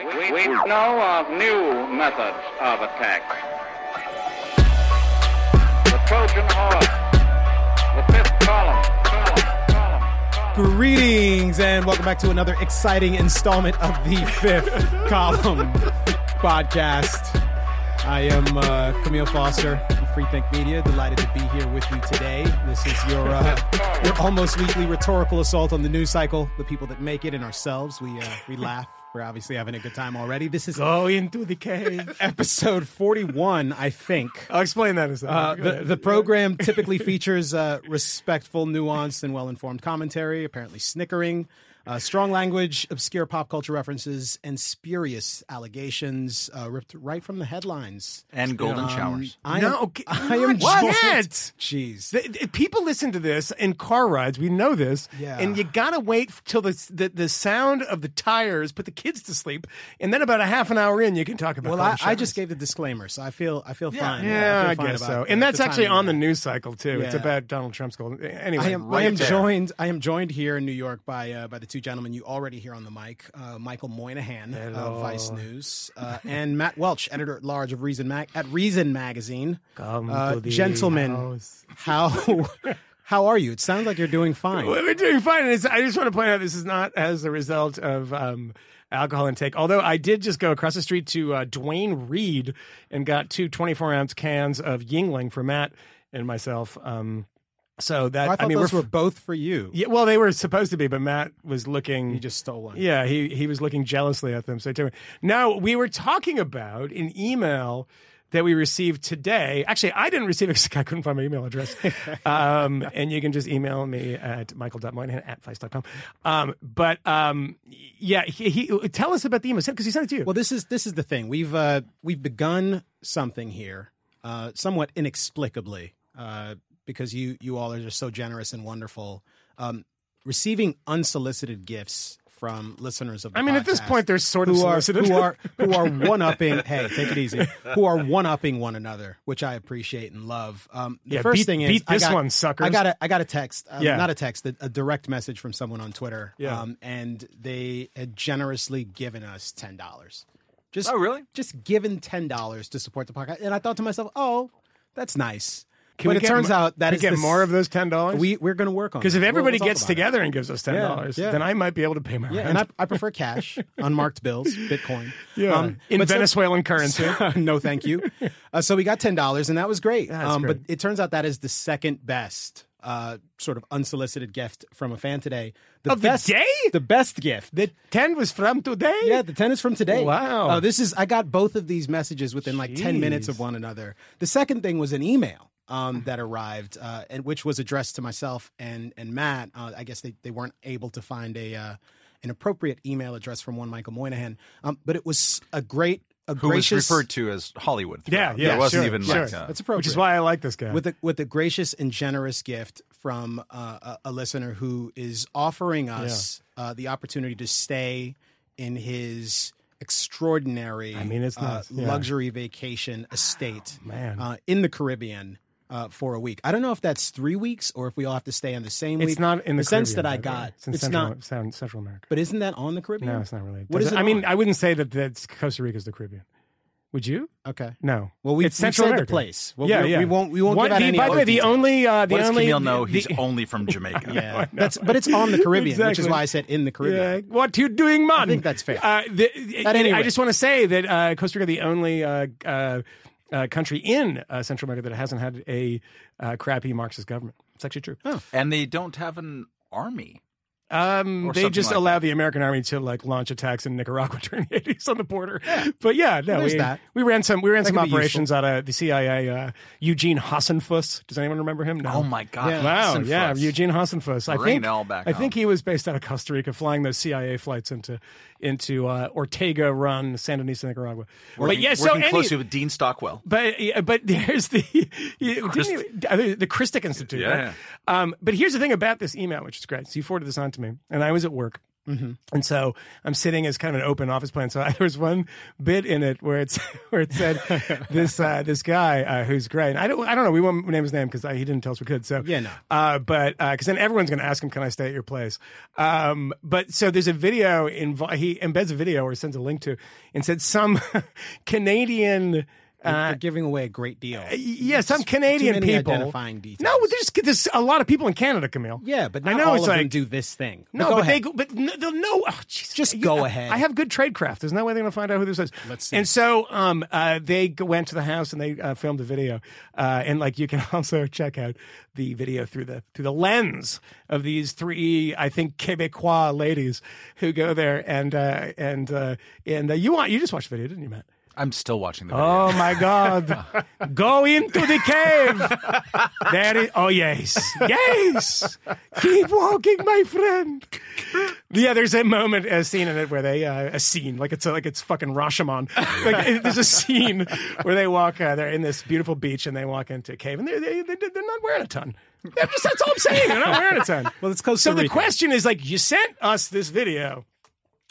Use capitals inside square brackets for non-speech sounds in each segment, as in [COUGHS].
We, we know of new methods of attack. The Trojan horse, the fifth column. Greetings and welcome back to another exciting installment of the [LAUGHS] fifth column podcast. I am uh, Camille Foster from Free Think Media. Delighted to be here with you today. This is your uh, your almost weekly rhetorical assault on the news cycle, the people that make it, and ourselves. We uh, we laugh. We're obviously having a good time already. This is Go into the cave. [LAUGHS] episode forty one, I think. I'll explain that in a second. Uh, the, [LAUGHS] the program typically features uh, respectful, nuanced, and well informed commentary, apparently snickering, uh, strong language, obscure pop culture references, and spurious allegations uh, ripped right from the headlines. and golden showers. I No, am, okay, I am not joined- yet. Jeez. Th- th- People listen to this in car rides. We know this, Yeah. and you gotta wait till the, the the sound of the tires put the kids to sleep, and then about a half an hour in, you can talk about. Well, golden I, I just gave the disclaimer, so I feel I feel fine. Yeah, I, I feel fine guess about so. And that's actually on the news cycle too. It's about Donald Trump's golden. Anyway, I am, I am there. joined. I am joined here in New York by uh, by the two gentlemen you already hear on the mic, uh, Michael Moynihan Hello. of Vice News uh, and Matt Welch, editor at large of Reason Mag- at Reason Magazine. Come Uh, gentlemen, house. how [LAUGHS] how are you? It sounds like you're doing fine. We're doing fine. And it's, I just want to point out this is not as a result of um, alcohol intake. Although I did just go across the street to uh, Duane Reade and got two 24 ounce cans of Yuengling for Matt and myself. Um, so that I thought mean, those we're were both for you. yeah, well, they were supposed to be, but Matt was looking. He just stole one. Yeah, he he was looking jealously at them. So. Now we were talking about an email that we received today. Actually, I didn't receive it because I couldn't find my email address. [LAUGHS] um, and you can just email me at michael.moynihan at vice.com. Um, but um, yeah, he, he tell us about the email because he sent it to you. Well, this is this is the thing. We've uh, we've begun something here, uh, somewhat inexplicably, uh, because you you all are just so generous and wonderful. Um, receiving unsolicited gifts from listeners of the I mean, at this point, they're sort of who are who are [LAUGHS] who are one upping. hey, take it easy. Who are one upping one another, which I appreciate and love. Um, the Yeah, first beat- thing is, beat I this got- one, suckers. I got a I got a text. Um, Yeah. not a text, a, a direct message from someone on Twitter. Yeah. Um, and they had generously given us ten dollars. Just Oh, really? Just given ten dollars to support the podcast, and I thought to myself, "Oh, that's nice." Can but it turns out that we get the more of those ten dollars. We we're going to work on because if that. We'll- everybody we'll gets about it. together and gives us ten dollars, yeah. then I might be able to pay my Yeah, rent. and I, I prefer cash, [LAUGHS] unmarked bills, Bitcoin. Yeah. Um, in but so- Venezuelan currency. [LAUGHS] no, thank you. [LAUGHS] Uh, so we got ten dollars, and that was great. Um, great. But it turns out that is the second best uh, sort of unsolicited gift from a fan today. The Of the best, day? the best gift. The ten was from today. yeah, the ten is from today. Wow. Uh, this is I got both of these messages within like ten minutes of one another. The second thing was an email. Um, that arrived, uh, and which was addressed to myself and and Matt. Uh, I guess they, they weren't able to find a uh, an appropriate email address from one Michael Moynihan, um, but it was a great, a Who was gracious, referred to as Hollywood. Yeah, throughout. yeah, It wasn't sure, even sure. like uh, That's appropriate. which is why I like this guy. with a with a gracious and generous gift from uh, a, a listener who is offering us uh, the opportunity to stay in his extraordinary I mean, it's uh, yeah. luxury vacation estate man. uh, in the Caribbean. Uh, for a week, I don't know if that's three weeks or if we all have to stay on the same week. it's not in the, sense that I by got. It's, in It's Central, not, Sound- Central America. but isn't that on the Caribbean? No, it's not really. What is Doesn't- it I mean. I wouldn't say that that's Costa Rica's the Caribbean. Would you? Okay. No. Well, we it's we Central said America. the place. Well, yeah, we, yeah. We won't. We won't What- give out the- any. By the way, the only, uh, the What does only, Camille know? the- He's only from Jamaica. [LAUGHS] Yeah, [LAUGHS] that's but it's on the Caribbean, which is why I said in the Caribbean. Yeah. What you doing, man? I think that's fair. Uh, the, At any I just want to say that uh, Costa Rica, the only uh, uh, country in uh, Central America that hasn't had a uh, crappy Marxist government. It's actually true. And they don't have an army. Um, they just like allow that. the American army to like launch attacks in Nicaragua [LAUGHS] during the eighties on the border. But yeah, no, we, that. we ran some we ran some operations out of the CIA. Uh, Eugene Hasenfus. Does anyone remember him? No. Oh my God! Yeah. Wow, Hasenfus. yeah, Eugene Hasenfus. I Bring think it all back I think he was based out of Costa Rica, flying those CIA flights into into uh, Ortega-run Sandinista, Nicaragua. but yeah, so working any, closely with Dean Stockwell. but yeah, but [LAUGHS] there's the Christ, the Christic Institute. Yeah, right? Um, but here's the thing about this email, which is great. So you forwarded this on to me, and I was at work, And so I'm sitting as kind of an open office plan. So [LAUGHS] there was one bit in it where it's [LAUGHS] where it said [LAUGHS] this uh, this guy uh, who's great. And I don't I don't know. We won't name his name because he didn't tell us we could. So Yeah, no. Uh, but because then everyone's going to ask him, "Can I stay at your place?" Um, but so there's a video. Inv- he embeds a video or sends a link to, and said some Canadian. They're giving away a great deal. Yeah, some Canadian too many people. identifying details. No, there's, there's a lot of people in Canada, Camille. Yeah, but I know it's like do this thing. no, go but ahead. they go, but no, they'll know. Oh, Jesus. Just You- go ahead. I have good tradecraft. There's no way they're going to find out who this is. Let's see. And so, um, uh, they went to the house and they uh, filmed a video, uh, and like you can [LAUGHS] also check out the video through the through the lens of these three, I think, Quebecois ladies who go there and uh, and uh, and uh, you want you just watched the video, didn't you, Matt? I'm still watching the video. Oh my God! [LAUGHS] Go into the cave. There is. Oh yes, yes. Keep walking, my friend. Yeah, there's a moment, a scene in it where they, uh, a scene like it's like it's fucking Rashomon. [LAUGHS] Like it- there's a scene where they walk. Uh, they're in this beautiful beach and they walk into a cave and they're they, they, they're not wearing a ton. They're just, that's all I'm saying. They're not wearing a ton. [LAUGHS] Well, it's Costa So the question is like, you sent us this video.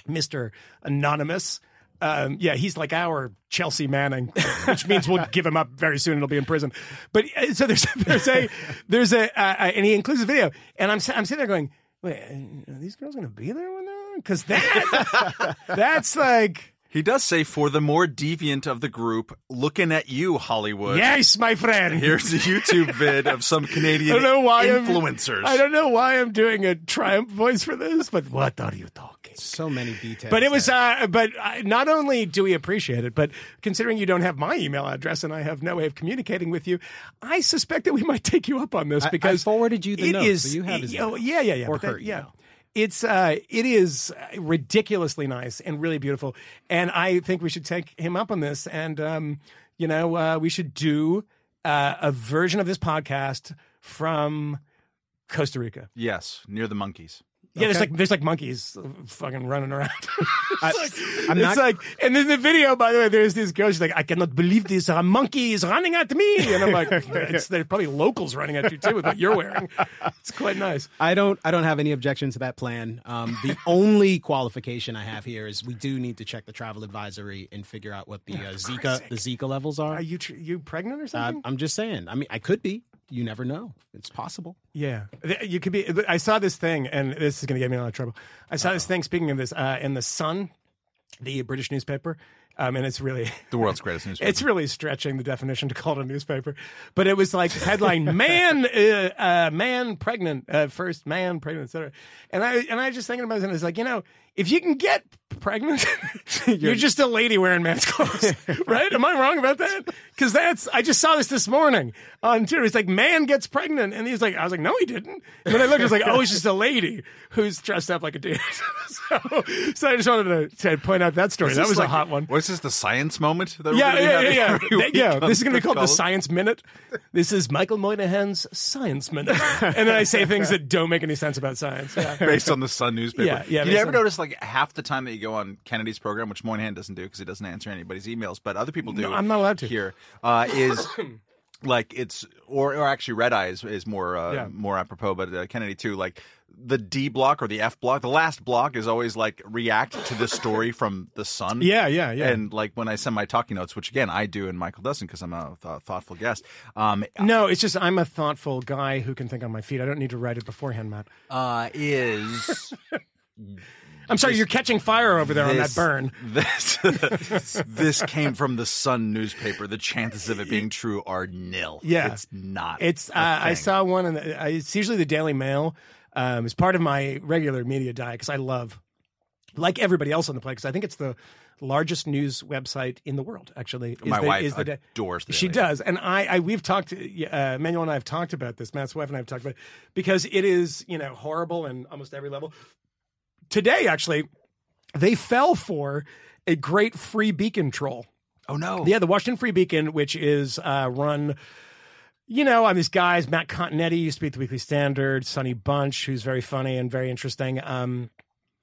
Mr. Anonymous. Um, yeah, he's like our Chelsea Manning, which means we'll give him up very soon he'll be in prison. But uh, so there's [LAUGHS] there's a there's a uh, uh, and he includes a video, and I'm I'm sitting there going, wait, are these girls going to be there? when they're Because that [LAUGHS] that's like He does say, for the more deviant of the group, looking at you, Hollywood. yes, my friend. Here's a YouTube vid of some Canadian [LAUGHS] I don't know why I'm- influencers. I don't know why I'm doing a triumph voice for this, but what are you talking? so many details. But it was, uh, but uh, not only do we appreciate it, but considering you don't have my email address and I have no way of communicating with you, I suspect that we might take you up on this I- I because forwarded you the it note, is- so you have his oh, yeah, yeah, yeah, Or but that- her yeah. email. It's uh, it is ridiculously nice and really beautiful, and I think we should take him up on this, and um, you know, uh, we should do uh, a version of this podcast from Costa Rica. Yes, near the monkeys. Yeah, there's like there's like monkeys fucking running around. [LAUGHS] I, I'm it's not. like, and in the video, by the way, there's this girl. She's like, I cannot believe this. A monkey is running at me, and I'm like, [LAUGHS] it's, they're probably locals running at you too with what you're wearing. It's quite nice. I don't. I don't have any objections to that plan. Um, the only qualification I have here is we do need to check the travel advisory and figure out what the uh, Zika the Zika levels are. Are you tr- you pregnant or Uh, something? I'm just saying. I mean, I could be. You never know. It's possible. yeah, you could be. I saw this thing, and this is going to get me in a lot of trouble. I saw this thing. Speaking of this, uh, in the Sun, the British newspaper, um, and it's really The world's greatest [LAUGHS] newspaper. It's really stretching the definition to call it a newspaper, but it was like headline: [LAUGHS] "Man, uh, uh, man pregnant, uh, first man pregnant, etc." And I and I just thinking about it, and it's like you know, if you can get pregnant, [LAUGHS] you're just a lady wearing man's clothes, right? Am I wrong about that? Because that's I just saw this this morning on Twitter. It's like man gets pregnant, and he's like, I was like, no, he didn't. And then I looked, it's like, oh, it's just a lady who's dressed up like a dude. so, so I just wanted to, to point out that story. That was like- a hot one. What is this, the science moment? That Yeah, we're yeah, yeah, yeah. [LAUGHS] every Th- week yeah, this is going to be called the Science Minute. This is Michael Moynihan's Science Minute, and then I say things that don't make any sense about science. Yeah. based on the Sun newspaper. Yeah, yeah, You ever on- notice like half the time that you go on Kennedy's program, which Moynihan doesn't do because he doesn't answer anybody's emails, but other people do. No, I'm not allowed to. Here uh, is [COUGHS] like it's or or actually Red Eye is, is more uh, Yeah. more apropos, but uh, Kennedy too. Like the D block or the F block, the last block is always like react to the story [LAUGHS] from the Sun. Yeah, yeah, yeah. And like when I send my talking notes, which again I do, and Michael doesn't because I'm a th- thoughtful guest. Um, No, it's just I'm a thoughtful guy who can think on my feet. I don't need to write it beforehand, Matt. uh, is [LAUGHS] I'm sorry, you're catching fire over there on that burn. [LAUGHS] This this came from the Sun newspaper. The chances of it being true are nil. Yeah. it's not. It's uh, I saw one, and it's usually the Daily Mail. Um, it's part of my regular media diet because I love, like everybody else on the planet, because I think it's the largest news website in the world. Actually, is My the, wife is the adores She does, and I, I we've talked. Uh, Manuel and I have talked about this. Matt's wife and I have talked about it because it is you know horrible and almost every level. Today, actually, they fell for a great free beacon troll. Oh no! Yeah, the Washington Free Beacon, which is uh, run, you know, on these guys. Matt Continetti used to be at the Weekly Standard. Sonny Bunch, who's very funny and very interesting. Um,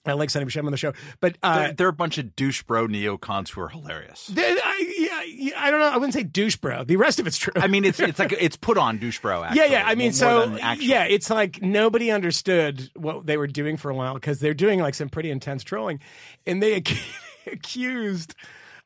I like Sonny Buscemi on the show, but uh, They're, they're a bunch of douche bro neocons who are hilarious. they- I, yeah, yeah, I don't know. I wouldn't say douche, bro. The rest of it's true. I mean, it's it's like [LAUGHS] it's put on douche bro. Actually, yeah, yeah. I mean, so yeah, it's like nobody understood what they were doing for a while because they're doing like some pretty intense trolling, and they [LAUGHS] ac- accused,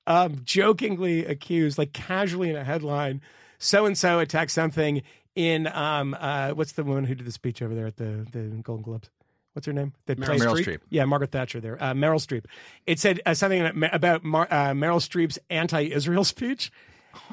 um, jokingly accused, like casually in a headline, so and so attacked something in um, uh, what's the woman who did the speech over there at the the Golden Globes? What's her name? That plays- Meryl Streep. Yeah, Margaret Thatcher there. Uh, Meryl Streep. It said uh, something about Mar- uh, Meryl Streep's anti-Israel [LAUGHS] speech,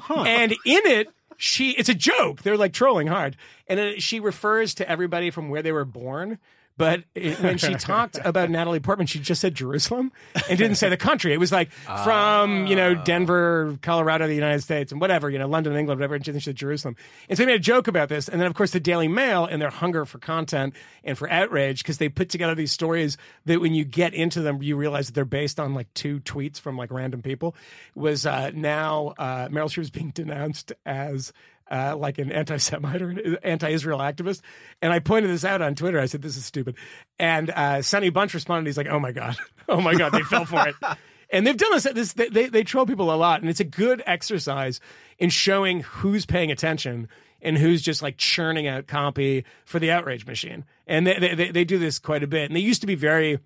and in it, she it's a joke. They're like trolling hard, and she refers to everybody from where they were born. But it, when she [LAUGHS] talked about Natalie Portman, she just said Jerusalem and didn't say the country. It was like from you know Denver, Colorado, the United States, and whatever you know London, England, whatever. And she said Jerusalem, and so they made a joke about this. And then of course the Daily Mail and their hunger for content and for outrage because they put together these stories that when you get into them, you realize that they're based on like two tweets from like random people. Was uh, now uh, Meryl Streep is being denounced as uh, like an anti-Semite or an anti-Israel activist. And I pointed this out on Twitter. I said, "This is stupid." And uh, Sonny Bunch responded. He's like, "Oh my god, [LAUGHS] oh my god, they fell for it." [LAUGHS] And they've done this. this they, they they troll people a lot, and it's a good exercise in showing who's paying attention and who's just like churning out copy for the outrage machine. And they, they, they do this quite a bit. And they used to be very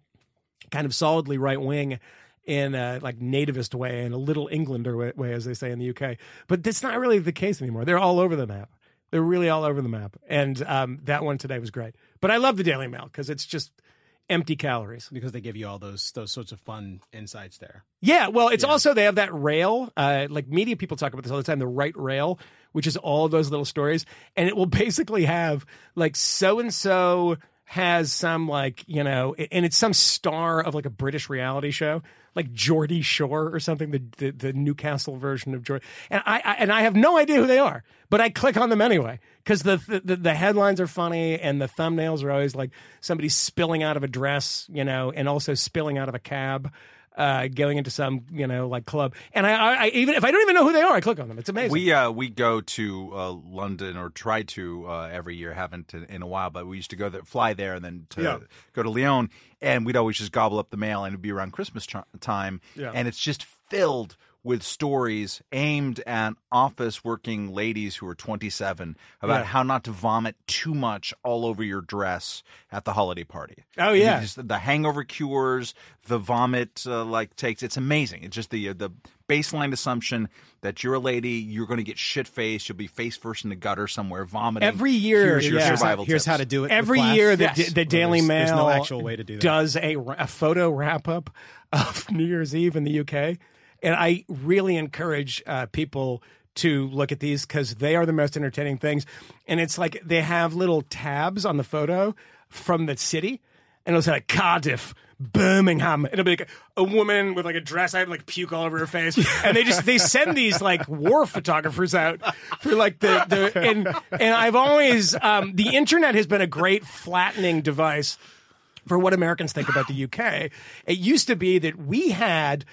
kind of solidly right wing in a like nativist way and a little Englander way, way, as they say in the UK. But that's not really the case anymore. They're all over the map. They're really all over the map. And um, that one today was great. But I love the Daily Mail because it's just empty calories. because they give you all those those sorts of fun insights there. Yeah, well, it's also they have that rail. Uh, like media people talk about this all the time. The right rail, which is all those little stories, and it will [LAUGHS] basically have like so and so has some like you know, and it's some star of like a British reality show, like Geordie Shore or something, the the, the Newcastle version of Geordie. And I, I and I have no idea who they are, but I click on them anyway because the, the the headlines are funny and the thumbnails are always like somebody spilling out of a dress, you know, and also spilling out of a cab uh, going into some you know like club, and I, I, I even if I don't even know who they are, I click on them. It's amazing. We uh, we go to uh, London or try to uh, every year. Haven't in, in a while, but we used to go there, fly there, and then to Yeah. go to Lyon, and we'd always just gobble up the mail, and it'd be around Christmas ch- time, Yeah. and it's just filled with stories aimed at office working ladies who are 27 about Yeah. how not to vomit too much all over your dress at the holiday party. Oh, And yeah. just- the hangover cures, the vomit uh, like takes. It's amazing. It's just the the baseline assumption that you're a lady, you're going to get shit faced, you'll be face first in the gutter somewhere, vomiting. Every year, here's your yeah. Here's, how, survival. here's how to do it. Every year, the, Yes. the Daily There's- Mail there's no actual way to do that. does a, a photo wrap up of New Year's Eve in the UK, and I really encourage uh, people to look at these because they are the most entertaining things. And it's like they have little tabs on the photo from the city, and it'll say like Cardiff. Birmingham. It'll be like a woman with like a dress. I have like puke all over her face, [LAUGHS] and they just they send these like war photographers out for like the the and and I've always um, the internet has been a great flattening device for what Americans think about the UK. It used to be that we had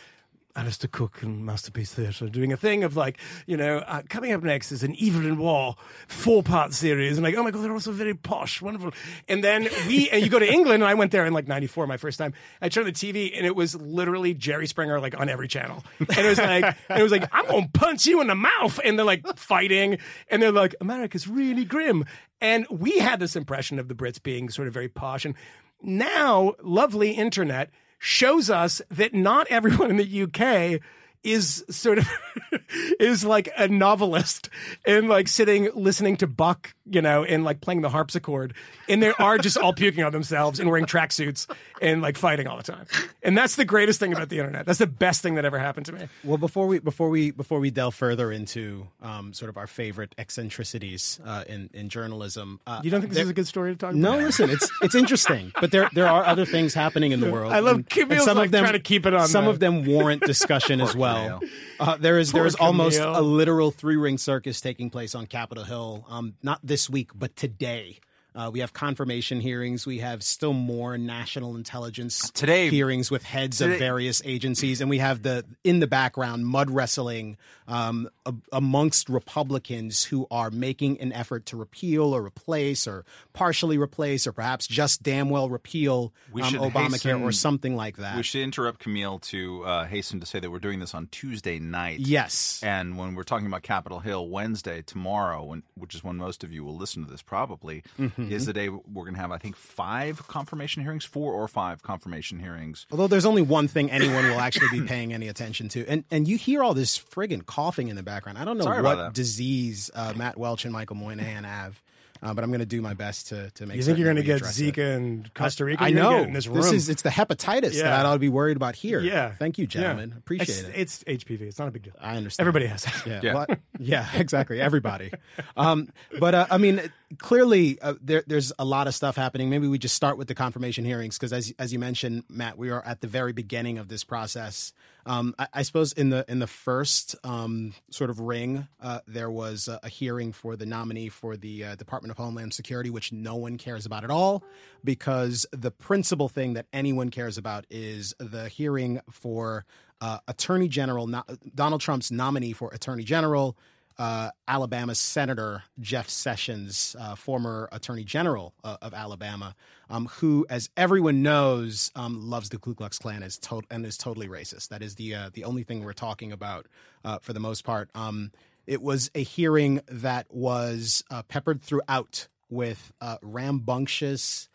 Alistair Cooke and Masterpiece Theatre doing a thing of like, you know, uh, coming up next is an Evelyn Waugh four part series. And like, oh my God, they're also very posh, wonderful. And then we, [LAUGHS] and you go to England, and I went there in like 94, my first time. I turned the TV and it was literally Jerry Springer like on every channel. And it was like, [LAUGHS] and it was like, I'm going to punch you in the mouth. And they're like fighting. And they're like, America's really grim. And we had this impression of the Brits being sort of very posh. And now, lovely internet shows us that not everyone in the UK is sort of [LAUGHS] is like a novelist and like sitting listening to Bach, you know, and like playing the harpsichord, and they are just all puking on themselves and wearing tracksuits and like fighting all the time. And that's the greatest thing about the internet. That's the best thing that ever happened to me. Well, before we before we before we delve further into um, sort of our favorite eccentricities uh, in in journalism, uh, You don't think this there- is a good story to talk about? No, listen, it's it's interesting, but there there are other things happening in the world. I love and- Camille's, and some like, of them trying to keep it on Some the- of them warrant discussion [LAUGHS] as well. Camille. Uh, there is there Poor is almost a literal three ring circus taking place on Capitol Hill. Um, not this week, but today. Uh, we have confirmation hearings. We have still more national intelligence Today- hearings with heads today- of various agencies, and we have the in the background mud wrestling um, amongst Republicans who are making an effort to repeal or replace or partially replace or perhaps just damn well repeal We um, Obamacare or something like that. We should interrupt Camille to uh, hasten to say that we're doing this on Tuesday night. yes. And when we're talking about Capitol Hill Wednesday tomorrow, when, which is when most of you will listen to this probably, Mm-hmm. Is the day we're going to have I think five confirmation hearings, four or five confirmation hearings. Although there's only one thing anyone will actually be paying any attention to, and and you hear all this friggin' coughing in the background. I don't know Sorry what disease uh, Matt Welch and Michael Moynihan have, uh, but I'm going to do my best to to make. You think you're going to get Zika and Costa Rica? I You're know get in this room. is it's the hepatitis Yeah. that I ought to be worried about here. yeah. Thank you, gentlemen. Yeah. Appreciate it's, it. It's HPV. It's not a big deal. I understand. Everybody has it. Yeah, Yeah. what? yeah, [LAUGHS] exactly. Everybody. Um, but uh, I mean, clearly uh, there, there's a lot of stuff happening. Maybe we just start with the confirmation hearings because, as as you mentioned, Matt, we are at the very beginning of this process. Um, I, I suppose in the in the first um, sort of ring, uh, there was a, a hearing for the nominee for the uh, Department of Homeland Security, which no one cares about at all, because the principal thing that anyone cares about is the hearing for uh, Attorney General Donald Trump's nominee for Attorney General, uh, Alabama Senator Jeff Sessions, uh, former Attorney General uh, of Alabama, um, who, as everyone knows, um, loves the Ku Klux Klan is to- and is totally racist. That is the uh, the only thing we're talking about uh, for the most part. Um, it was a hearing that was uh, peppered throughout with rambunctious,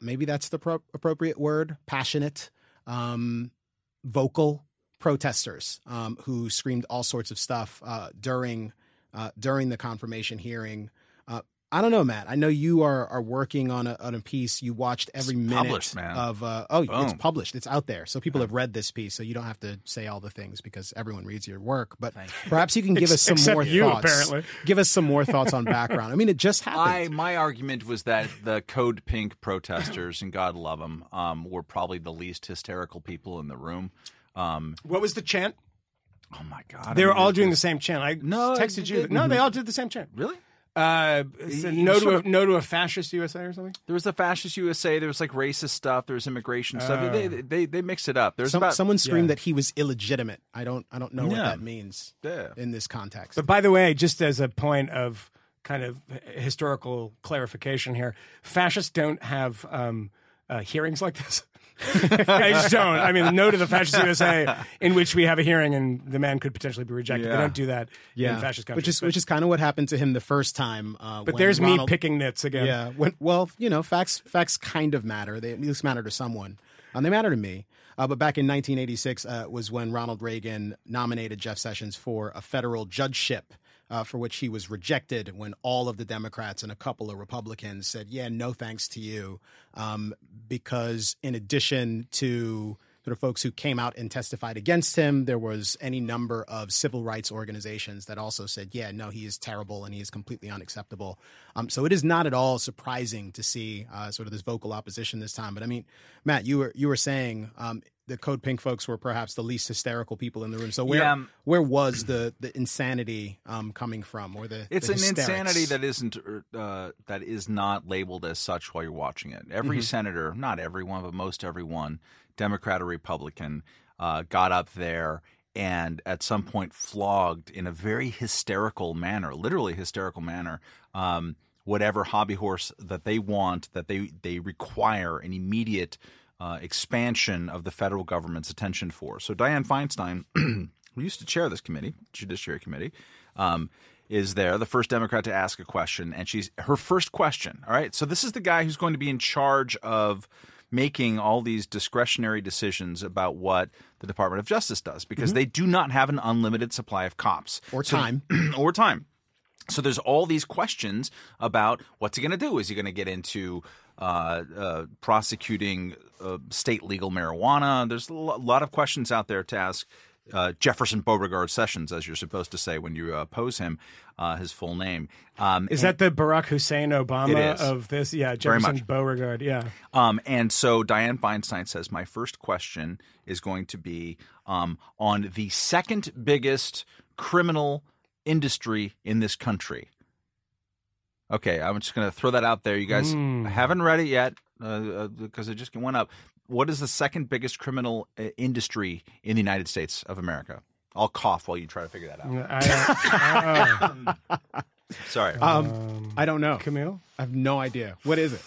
maybe that's the pro- appropriate word, passionate, um, vocal protesters um, who screamed all sorts of stuff uh, during uh, during the confirmation hearing. Uh, I don't know, Matt. I know you are are working on a on a piece. You watched every minute published, man. of. Uh, oh, it's published. It's out there, so people have read this piece. So you don't have to say all the things because everyone reads your work. But perhaps you can give us [LAUGHS] some more you, thoughts. apparently. give us some more thoughts on background. I mean, it just [LAUGHS] I happened. my argument was that the Code Pink protesters, and God love them, um, were probably the least hysterical people in the room. Um, What was the chant? oh my God, They I were all it doing the same chant. I No, texted they you. didn't. No, they all did the same chant. Really? Uh, it said You no to a, of- no to a fascist USA or something. There was the fascist USA. There was like racist stuff. There was immigration stuff. They, they they mixed it up. There's Some, about someone screamed yeah. that he was illegitimate. I don't. I don't know what that means Yeah. in this context. But by the way, just as a point of kind of historical clarification here, fascists don't have um, uh, hearings like this. I just don't. I mean, no to the fascist USA, in which we have a hearing and the man could potentially be rejected. They don't do that in fascist countries. which is but, which is kind of what happened to him the first time. Uh, but there's Ronald- me picking nits again. Yeah. When, well, you know, facts facts kind of matter. They at least matter to someone. Um, they matter to me. Uh, but back in 1986 uh, was when Ronald Reagan nominated Jeff Sessions for a federal judgeship. Uh, for which he was rejected when all of the Democrats and a couple of Republicans said, "Yeah, no thanks to you," um, because in addition to sort of folks who came out and testified against him. There was any number of civil rights organizations that also said, yeah, no, he is terrible and he is completely unacceptable. Um, so it is not at all surprising to see uh, sort of this vocal opposition this time. But I mean, Matt, you were you were saying um, the Code Pink folks were perhaps the least hysterical people in the room. So where Yeah, um, where was the the insanity um, coming from, or the It's the an hysterics? insanity that isn't uh, that is not labeled as such while you're watching it. Every Mm-hmm. senator, not everyone, but most everyone, Democrat or Republican, uh, got up there and at some point flogged in a very hysterical manner, literally hysterical manner. Um, whatever hobby horse that they want, that they they require an immediate uh, expansion of the federal government's attention for. So Dianne Feinstein, [CLEARS THROAT] who used to chair this committee, Judiciary Committee, um, is there, the first Democrat to ask a question, and she's her first question. All right, so this is the guy who's going to be in charge of making all these discretionary decisions about what the Department of Justice does because they do not have an unlimited supply of cops or So- time. [CLEARS THROAT] or time. So there's all these questions about what's he going to do? Is he going to get into prosecuting uh, state legal marijuana? There's a lot of questions out there to ask uh, Jefferson Beauregard Sessions, as you're supposed to say when you uh, pose him, uh, his full name. Um, Is that the Barack Hussein Obama of this? Yeah, Jefferson. Beauregard. Yeah. Um, and so Dianne Feinstein says, My first question is going to be um, on the second biggest criminal industry in this country. Okay, I'm just going to throw that out there. You guys Hmm. haven't read it yet uh, uh, because it just went up. What is the second biggest criminal uh, industry in the United States of America? I'll cough while you try to figure that out. I, [LAUGHS] Sorry. Um, I don't know. Camille, I have no idea. What is it?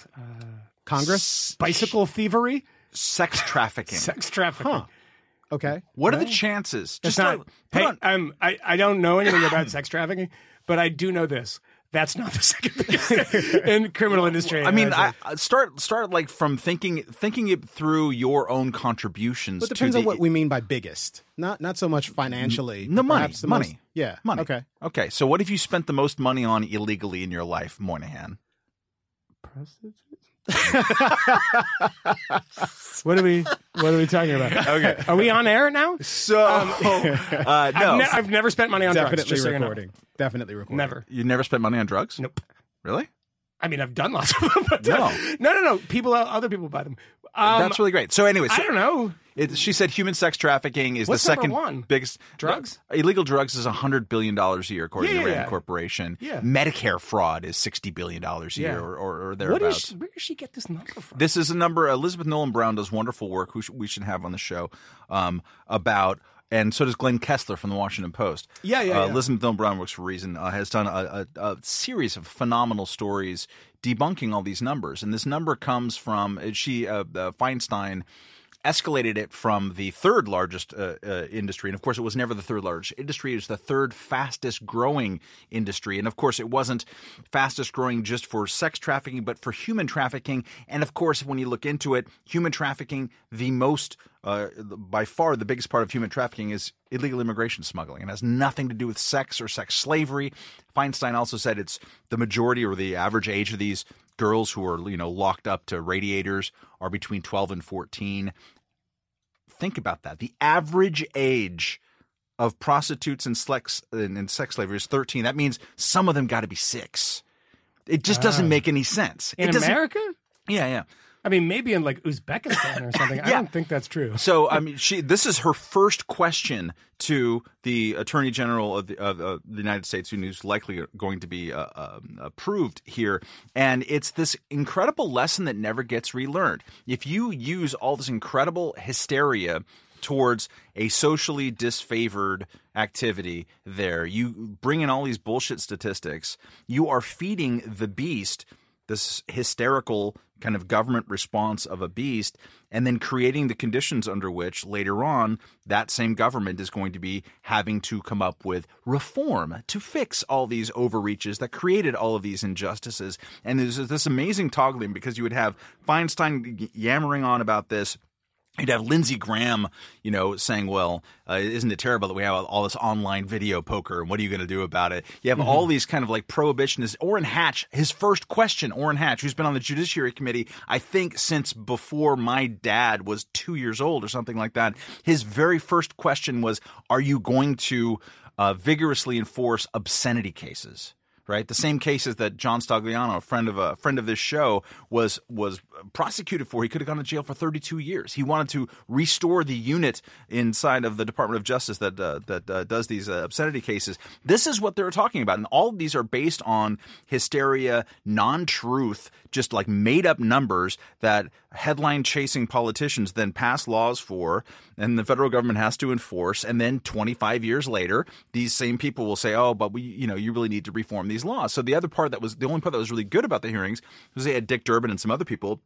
Congress? bicycle thievery, Sex trafficking. [LAUGHS] sex trafficking. Huh. Okay. what are the chances? It's Just not. like- hey, on- I'm. I, I don't know anything about [CLEARS THROAT] sex trafficking, but I do know this. That's not the second biggest in criminal industry. I mean, I'd I, say. I start start like from thinking thinking it through your own contributions. But it depends to on what we mean by biggest. Not not so much financially. The money, the money. most- yeah. money. Okay. Okay. So what have you spent the most money on illegally in your life, Moynihan? [LAUGHS] what are we? What are we talking about? Okay. Are we on air now? So [LAUGHS] uh, no, I've, ne- I've never spent money on drugs. Definitely just so you know. recording. Definitely recording. Never. you never spent money on drugs. Nope. Really? I mean, I've done lots of them. [LAUGHS] But uh, No. no, no, no. People, other people buy them. Um, That's really great. So, anyways, I don't know. It, she said human sex trafficking is What's the second one? biggest Drugs? Illegal drugs is hundred billion dollars a year, according Yeah, to yeah, Rand yeah. Corporation. Yeah. Medicare fraud is sixty billion dollars a year, or, or, or thereabouts. Where does she get this number from? This is a number. Elizabeth Nolan Brown does wonderful work. Who sh- we should have on the show um, about, and so does Glenn Kessler from the Washington Post. Yeah, yeah, Uh, yeah. Elizabeth Nolan Brown works for Reason. Uh, has done a, a, a series of phenomenal stories debunking all these numbers, and this number comes from uh, she uh, uh, Feinstein escalated it from the third largest uh, uh, industry. And of course, it was never the third largest industry. It was the third fastest growing industry. And of course, it wasn't fastest growing just for sex trafficking, but for human trafficking. And of course, when you look into it, human trafficking, the most, uh, by far, the biggest part of human trafficking is illegal immigration smuggling. It has nothing to do with sex or sex slavery. Feinstein also said it's the majority or the average age of these girls who are you know locked up to radiators are between 12 and 14 think about that. The average age of prostitutes and sex and, and sex slavery is 13. That means some of them got to be six. It just doesn't make any sense. in it doesn't- America? Yeah, yeah. I mean, maybe in like Uzbekistan or something. [LAUGHS] I don't think that's true. So I mean, she this is her first question to the Attorney General of the, of, uh, the United States, who's likely going to be uh, um, approved here, and it's this incredible lesson that never gets relearned. If you use all this incredible hysteria towards a socially disfavored activity there, you bring in all these bullshit statistics, you are feeding the beast this hysterical kind of government response of a beast and then creating the conditions under which later on that same government is going to be having to come up with reform to fix all these overreaches that created all of these injustices. And there's this amazing toggling because you would have Feinstein yammering on about this You'd have Lindsey Graham, you know, saying, "Well, uh, isn't it terrible that we have all this online video poker? And what are you going to do about it?" You have all these kind of like prohibitionists. Orrin Hatch, his first question, Orrin Hatch, who's been on the Judiciary Committee, I think since before my dad was two years old or something like that. His very first question was, "Are you going to uh, vigorously enforce obscenity cases?" Right? The same cases that John Stagliano, a friend of a friend of this show, was was prosecuted for. He could have gone to jail for 32 years. He wanted to restore the unit inside of the Department of Justice that uh, that uh, does these uh, obscenity cases. This is what they're talking about, and all of these are based on hysteria, non-truth, just like made up numbers that headline chasing politicians then pass laws for, and the federal government has to enforce. And then 25 years later, these same people will say, "Oh, but we, you know, you really need to reform these laws." So the other part that was the only part that was really good about the hearings was they had Dick Durbin and some other people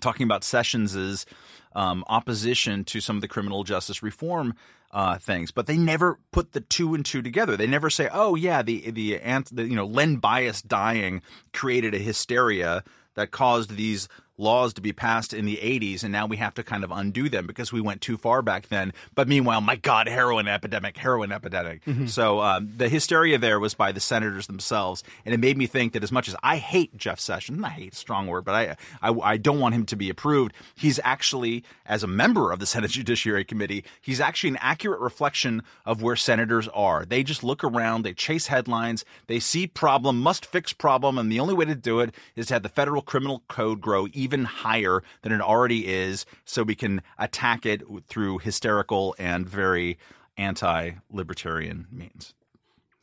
talking about Sessions's um, opposition to some of the criminal justice reform uh, things, but they never put the two and two together. They never say, "Oh, yeah, the the, the you know Len Bias dying created a hysteria that caused these." Laws to be passed in the 80s, and now we have to kind of undo them because we went too far back then. But meanwhile, my God, heroin epidemic, heroin epidemic. So um, the hysteria there was by the senators themselves, and it made me think that as much as I hate Jeff Sessions, I hate a strong word, but I, I I don't want him to be approved. He's actually, as a member of the Senate Judiciary Committee, he's actually an accurate reflection of where senators are. They just look around, they chase headlines, they see problem, must fix problem, and the only way to do it is to have the federal criminal code grow even higher than it already is, so we can attack it through hysterical and very anti-libertarian means.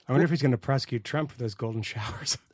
I wonder if he's going to prosecute Trump for those golden showers. [LAUGHS]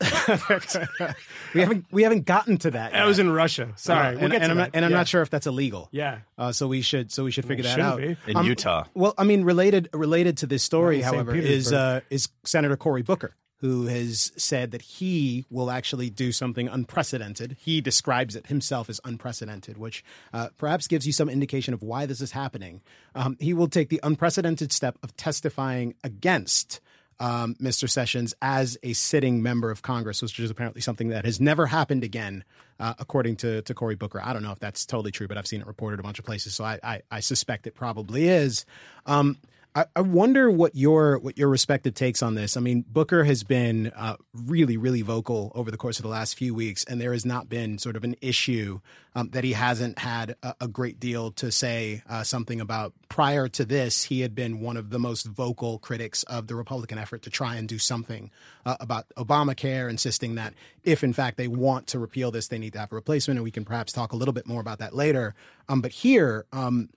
we haven't we haven't gotten to that. that yet. was in Russia. Sorry, Uh, we'll and, get and to I'm not, and I'm Yeah. not sure if that's illegal. Yeah. Uh, so we should so we should figure that out be. In Utah. Well, I mean, related related to this story, Not however, is uh, is Senator Cory Booker, who has said that he will actually do something unprecedented. He describes it himself as unprecedented, which uh, perhaps gives you some indication of why this is happening. Um, he will take the unprecedented step of testifying against. Um, Mr. Sessions as a sitting member of Congress, which is apparently something that has never happened again, uh, according to, to Cory Booker. I don't know if that's totally true, but I've seen it reported a bunch of places, so I, I, I suspect it probably is. Um, I, I wonder what your what your respective takes on this. I mean, Booker has been uh, really, really vocal over the course of the last few weeks, and there has not been sort of an issue um, that he hasn't had a, a great deal to say uh, something about. Prior to this, he had been one of the most vocal critics of the Republican effort to try and do something uh, about Obamacare, insisting that if in fact they want to repeal this, they need to have a replacement, and we can perhaps talk a little bit more about that later. Um, but here. Um,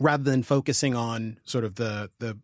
rather than focusing on sort of the the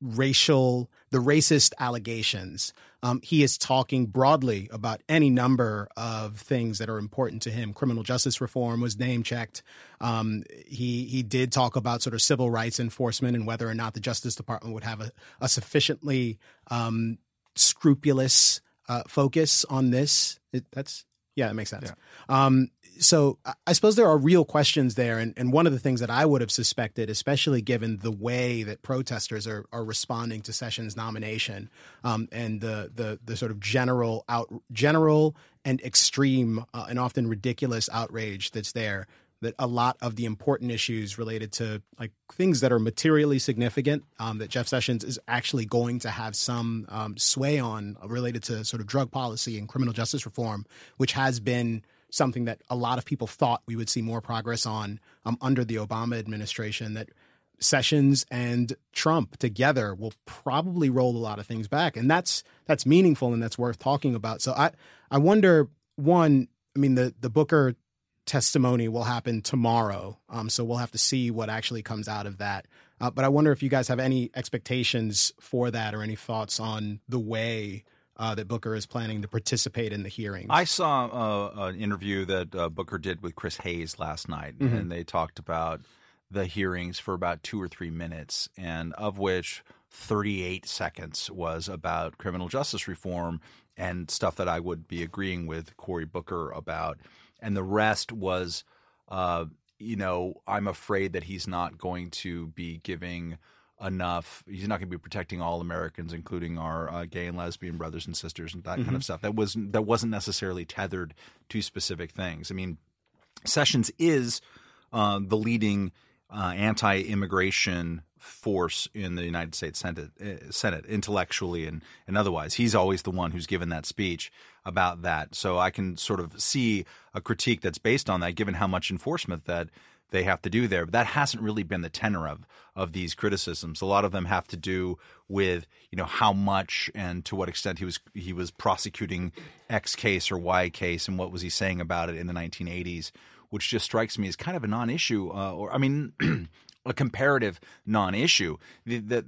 racial the racist allegations um, he is talking broadly about any number of things that are important to him. Criminal justice reform was name checked. Um, he he did talk about sort of civil rights enforcement and whether or not the justice department would have a, a sufficiently um, scrupulous uh, focus on this. It, that's yeah that makes sense. Um, so I- suppose there are real questions there, and, and one of the things that I would have suspected, especially given the way that protesters are, are responding to Sessions' nomination, um, and the, the the sort of general out general and extreme uh, and often ridiculous outrage that's there, that a lot of the important issues related to like things that are materially significant um, that Jeff Sessions is actually going to have some um, sway on related to sort of drug policy and criminal justice reform, which has been something that a lot of people thought we would see more progress on um, under the Obama administration. That Sessions and Trump together will probably roll a lot of things back, and that's that's meaningful and that's worth talking about. So I I wonder one. I mean the the Booker testimony will happen tomorrow, um, so we'll have to see what actually comes out of that. Uh, but I wonder if you guys have any expectations for that or any thoughts on the way. Uh, that Booker is planning to participate in the hearings. I saw uh, an interview that uh, Booker did with Chris Hayes last night, Mm-hmm. and they talked about the hearings for about two or three minutes, and of which 38 seconds was about criminal justice reform and stuff that I would be agreeing with Cory Booker about, and the rest was, uh, you know, I'm afraid that he's not going to be giving enough. He's not going to be protecting all Americans, including our uh, gay and lesbian brothers and sisters, and that kind of stuff. That was that wasn't necessarily tethered to specific things. I mean, Sessions is uh, the leading uh, anti-immigration force in the United States Senate, uh, Senate intellectually and, and otherwise. He's always the one who's given that speech about that. So I can sort of see a critique that's based on that, given how much enforcement that they have to do there. But that hasn't really been the tenor of of these criticisms. A lot of them have to do with you know how much and to what extent he was he was prosecuting X case or Y case and what was he saying about it in the 1980s, which just strikes me as kind of a non-issue, uh, or I mean, [CLEARS THROAT] a comparative non-issue. The, the,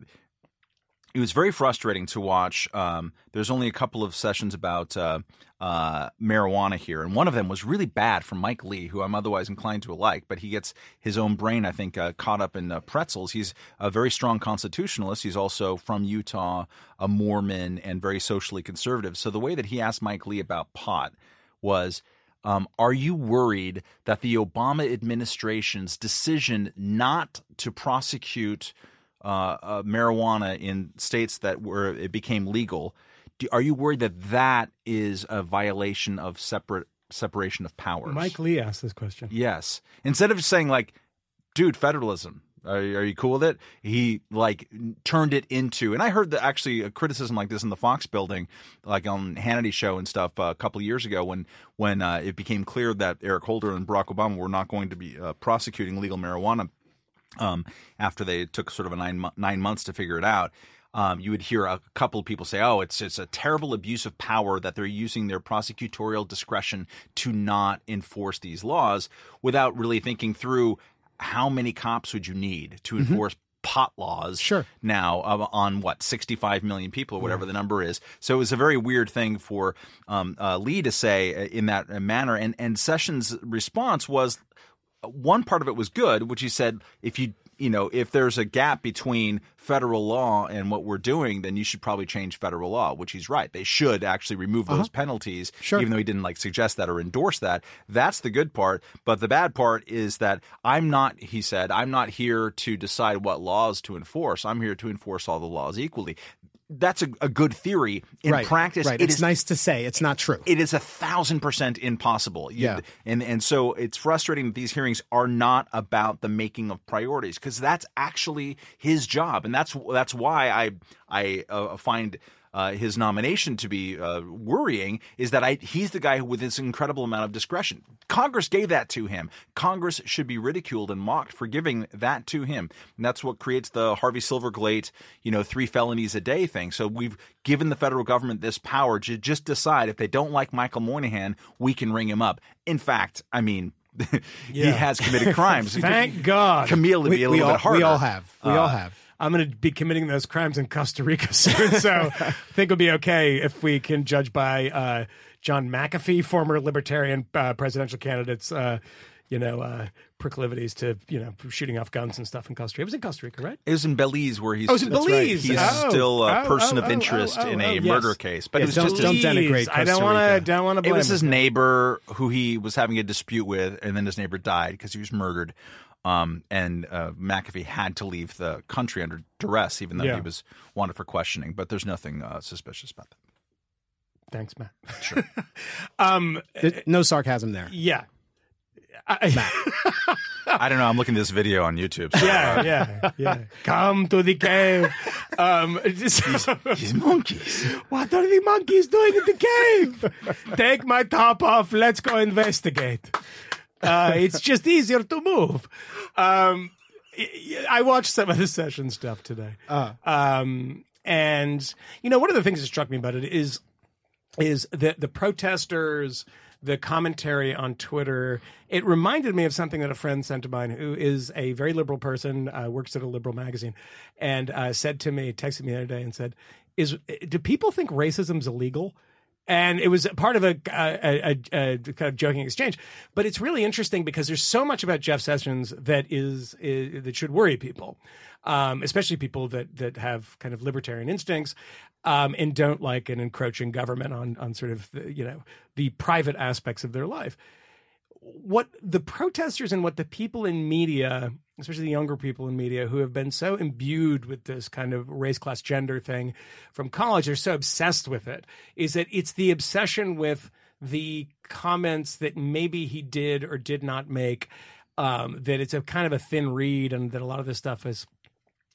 it was very frustrating to watch. Um, there's only a couple of sessions about uh, uh, marijuana here, and one of them was really bad from Mike Lee, who I'm otherwise inclined to like, but he gets his own brain, I think, uh, caught up in pretzels. He's a very strong constitutionalist. He's also from Utah, a Mormon, and very socially conservative. So the way that he asked Mike Lee about pot was. Um, are you worried that the Obama administration's decision not to prosecute uh, uh, marijuana in states that where it became legal, do, are you worried that that is a violation of separate separation of powers? Mike Lee asked this question. Yes. Instead of saying like, dude, federalism. Are, are you cool with it? He like turned it into, and I heard that actually a criticism like this in the Fox building, like on Hannity show and stuff, uh, a couple of years ago when when uh, it became clear that Eric Holder and Barack Obama were not going to be uh, prosecuting legal marijuana um, after they took sort of a nine nine months to figure it out. Um, you would hear a couple of people say, "Oh, it's it's a terrible abuse of power that they're using their prosecutorial discretion to not enforce these laws," without really thinking through how many cops would you need to enforce pot laws Sure. now on what 65 million people or whatever the number is. So it was a very weird thing for um, uh, Lee to say uh, in that manner. And and Sessions' response was one part of it was good, which he said if you you know if there's a gap between federal law and what we're doing, then you should probably change federal law. Which he's right; they should actually remove uh-huh. those penalties, Sure. even though he didn't like suggest that or endorse that. That's the good part. But the bad part is that I'm not. He said, "I'm not here to decide what laws to enforce. I'm here to enforce all the laws equally." That's a, a good theory. In right. practice, right. it it's is nice to say. It's not true. it is a thousand percent impossible. You- Yeah. and and so it's frustrating that these hearings are not about the making of priorities because that's actually his job, and that's that's why I I uh, find. Uh, his nomination to be uh, worrying is that I, he's the guy with this incredible amount of discretion. Congress gave that to him. Congress should be ridiculed and mocked for giving that to him. And that's what creates the Harvey Silverglate, you know, three felonies a day thing. So we've given the federal government this power to just decide if they don't like Michael Moynihan, we can ring him up. In fact, I mean, [LAUGHS] he has committed [LAUGHS] crimes. Thank God. Camille would be a we, little all, bit harder. we all have. We all have. I'm going to be committing those crimes in Costa Rica [LAUGHS] soon, so I [LAUGHS] think it'll be okay if we can judge by uh, John McAfee, former Libertarian uh, presidential candidate's, uh, you know, uh, proclivities to you know shooting off guns and stuff in Costa Rica. It was in Costa Rica, right? It was in Belize where he's, Oh, it was in that's Belize. He's Oh. still a Oh, person oh, of oh, interest oh, in a yes. murder case. But Yeah, it was don't- just don't his, denigrate I don't want to. Rica. Don't want to it blame. was his him. neighbor who he was having a dispute with, and then his neighbor died because he was murdered. Um, and uh, McAfee had to leave the country under duress, even though Yeah. he was wanted for questioning. But there's nothing uh, suspicious about that. Thanks, Matt. Sure. [LAUGHS] um. No sarcasm there. Yeah. I, [LAUGHS] I don't know. I'm looking at this video on YouTube. so, yeah, uh, yeah, yeah. Come to the cave. Um, [LAUGHS] just, These monkeys. what are the monkeys doing in the cave? Take my top off. Let's go investigate. Uh, it's just easier to move. Um, I- watched some of the session stuff today. Um, and you know, one of the things that struck me about it is is that the protesters, the commentary on Twitter, it reminded me of something that a friend sent to mine who is a very liberal person, uh, works at a liberal magazine, and uh, said to me, texted me the other day and said, "Is do people think racism's illegal?" And it was part of a, a, a, a kind of joking exchange, but it's really interesting because there's so much about Jeff Sessions that is, is that should worry people, um, especially people that that have kind of libertarian instincts um, and don't like an encroaching government on on sort of the, you know the private aspects of their life. What the protesters and what the people in media, especially the younger people in media who have been so imbued with this kind of race, class, gender thing from college, they're so obsessed with it, is that it's the obsession with the comments that maybe he did or did not make. Um, that it's a kind of a thin read, and that a lot of this stuff is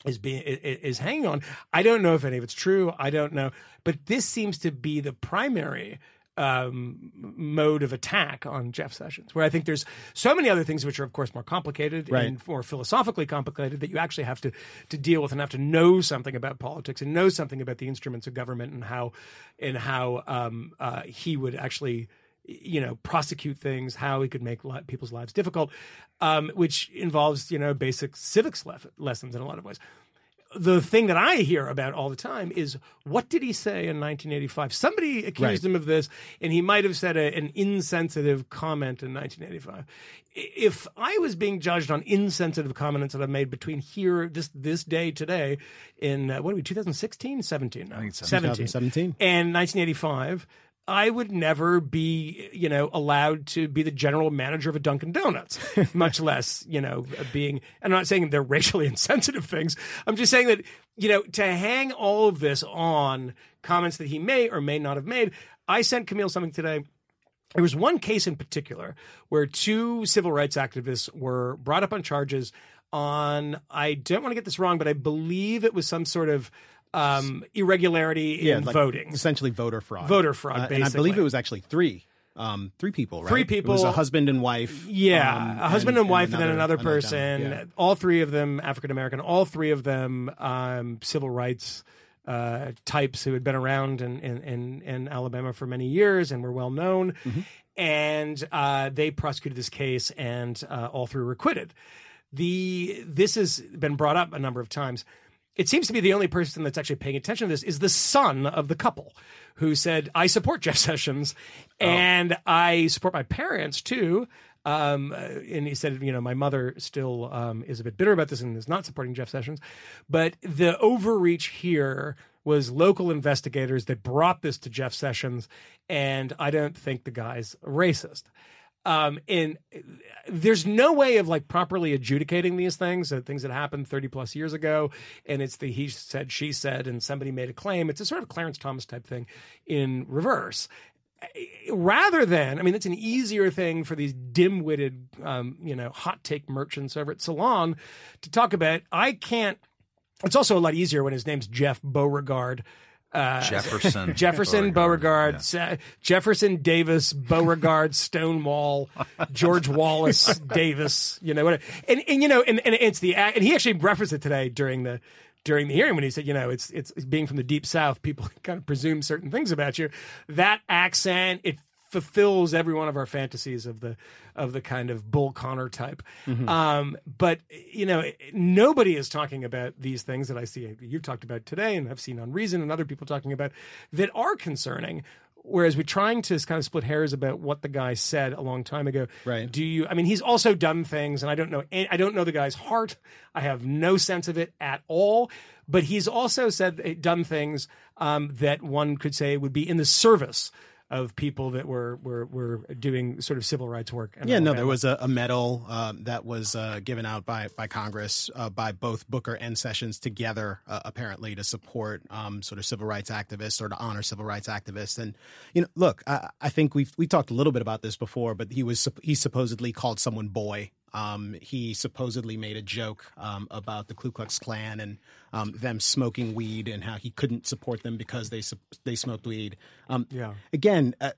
is being is hanging on. I don't know if any of it's true. I don't know, but this seems to be the primary um, mode of attack on Jeff Sessions. Where I think there's so many other things which are, of course, more complicated Right. and more philosophically complicated that you actually have to to deal with and have to know something about politics and know something about the instruments of government and how and how um, uh, he would actually you know prosecute things how he could make li- people's lives difficult um, which involves you know basic civics lef- lessons in a lot of ways the thing that I hear about all the time is what did he say in 1985? Somebody accused Right. him of this, and he might have said a, an insensitive comment in 1985. If I was being judged on insensitive comments that I've made between here, this this day today, in uh, what are we, 2016, 17? I think it's 2017. and 1985. I would never be, you know, allowed to be the general manager of a Dunkin' Donuts, [LAUGHS] much less, you know, being. And I'm not saying they're racially [LAUGHS] insensitive things. I'm just saying that, you know, to hang all of this on comments that he may or may not have made. I sent Camille something today. There was one case in particular where two civil rights activists were brought up on charges on, I don't want to get this wrong, but I believe it was some sort of um, irregularity in like voting. essentially voter fraud. Voter fraud, Uh, and I believe it was actually three, um, three people, right? Three It was people. a husband and wife. Yeah, um, a husband and, wife, and then another, gentleman. person. Yeah. All three of them African American. All three of them um, civil rights uh, types who had been around in, in, in, in Alabama for many years and were well known. Mm-hmm. And uh, they prosecuted this case, and uh, all three were acquitted. the this has been brought up a number of times. It seems to be the only person that's actually paying attention to this is the son of the couple, who said, "I support Jeff [LAUGHS] Sessions, and I support my parents too." Um, uh, and he said, you know, my mother still um, is a bit bitter about this and is not supporting Jeff Sessions. But the overreach here was local investigators that brought this to Jeff Sessions, and I don't think the guy's racist. Um, and there's no way of like properly adjudicating these things, uh, things that happened 30 plus years ago. And it's the he said, she said, and somebody made a claim. It's a sort of Clarence Thomas type thing in reverse rather than, I mean, it's an easier thing for these dim-witted, um, you know, hot take merchants over at Salon to talk about. I can't. It's also a lot easier when his name's Jeff Beauregard. Uh, Jefferson. [LAUGHS] Jefferson Beauregard, Sa- Jefferson Davis Beauregard [LAUGHS] Stonewall George Wallace [LAUGHS] Davis you know whatever. and and you know and, and it's the and he actually referenced it today during the during the hearing when he said you know it's it's being from the deep south people kind of presume certain things about you that accent it fulfills every one of our fantasies of the of the kind of Bull Connor type. Um, but you know, nobody is talking about these things that I see you've talked about today, and I've seen on Reason and other people talking about that are concerning. Whereas we're trying to kind of split hairs about what the guy said a long time ago. Right. Do you? I mean, he's also done things, and I don't know. I don't know the guy's heart. I have no sense of it at all. But he's also said done things um, that one could say would be in the service of people that were were were doing sort of civil rights work. Yeah, no, there was a, a medal um, that was uh, given out by by Congress uh, by both Booker and Sessions together, uh, apparently to support um, sort of civil rights activists or to honor civil rights activists. And you know, look, I, I think we we talked a little bit about this before, but he was he supposedly called someone boy. Um, he supposedly made a joke um, about the Ku Klux Klan and um, them smoking weed and how he couldn't support them because they they smoked weed. Um, Yeah. Again, uh,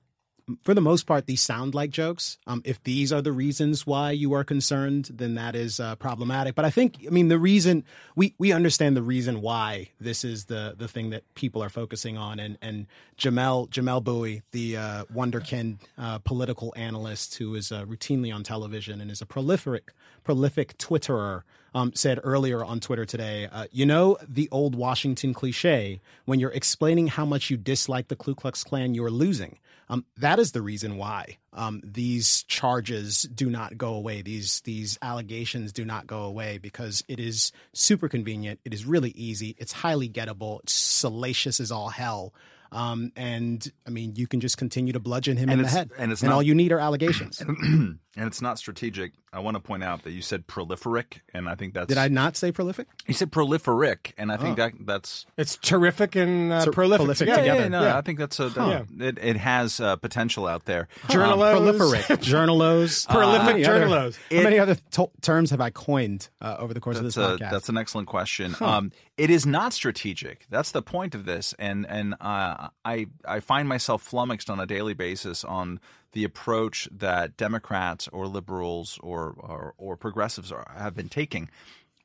for the most part, these sound like jokes. Um, if these are the reasons why you are concerned, then that is uh, problematic. But I think, I mean, the reason we, we understand the reason why this is the the thing that people are focusing on, and and Jamelle Jamelle Bouie, the uh, wonderkind uh, political analyst who is uh, routinely on television and is a prolific prolific Twitterer. Um, said earlier on Twitter today, uh, you know the old Washington cliche when you're explaining how much you dislike the Ku Klux Klan, you're losing. Um, that is the reason why um, these charges do not go away. These these allegations do not go away because it is super convenient. It is really easy. It's highly gettable. It's salacious as all hell. Um, and I mean, you can just continue to bludgeon him And in the head, and it's and not- all you need are allegations. [CLEARS THROAT] [CLEARS THROAT] and it's not strategic. I want to point out that you said prolific, and I think that's. Did I not say prolific? You said prolific, and I think that that's It's terrific and uh, So prolific. prolific together. yeah, together. yeah, no, Yeah. I think that's a that- it. It has uh, potential out there. Journalos. Proliferate, [LAUGHS] journalos, [LAUGHS] Prolific how many other- How many other to- terms have I coined uh, over the course That's of a this podcast? that's an excellent question. Um, it is not strategic. That's the point of this, and and uh, I I find myself flummoxed on a daily basis on the approach that Democrats or liberals or or, or progressives are, have been taking.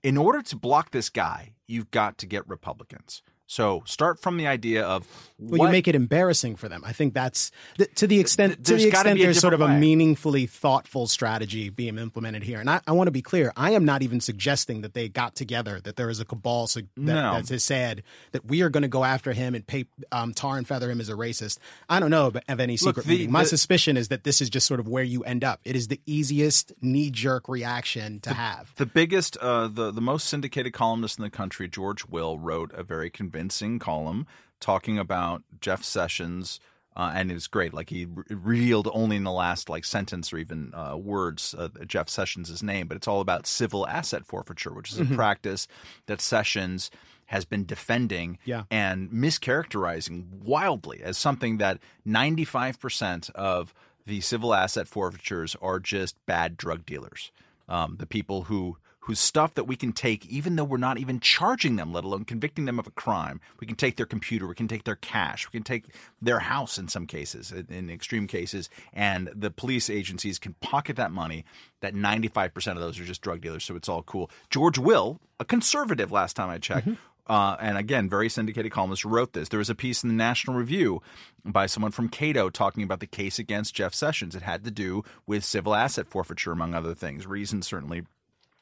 In order to block this guy, you've got to get Republicans. So start from the idea of Well, you make it embarrassing for them. I think that's th- to the extent to the extent there's sort of a meaningfully thoughtful strategy being implemented here. And I, I want to be clear: I am not even suggesting that they got together, that there is a cabal so that, No. that has said that we are going to go after him and pay um, tar and feather him as a racist. I don't know of- any secret the- meeting. My the- suspicion is that this is just sort of where you end up. It is the easiest knee jerk reaction to have. The biggest, uh, the the most syndicated columnist in the country, George Will, wrote a very convincing column talking about Jeff Sessions, uh, and it was great. Like he re- revealed only in the last like sentence or even uh, words uh, Jeff Sessions' name, but it's all about civil asset forfeiture, which is a practice that Sessions has been defending Yeah. and mischaracterizing wildly as something that 95% of the civil asset forfeitures are just bad drug dealers. Um, the people who whose stuff that we can take even though we're not even charging them, let alone convicting them of a crime. We can take their computer, we can take their cash, we can take their house in some cases, in- extreme cases, and the police agencies can pocket that money. That 95% of those are just drug dealers, so it's all cool. George Will, a conservative last time I checked, uh, and again, very syndicated columnist wrote this. There was a piece in the National Review by someone from Cato talking about the case against Jeff Sessions. It had to do with civil asset forfeiture, among other things. Reason certainly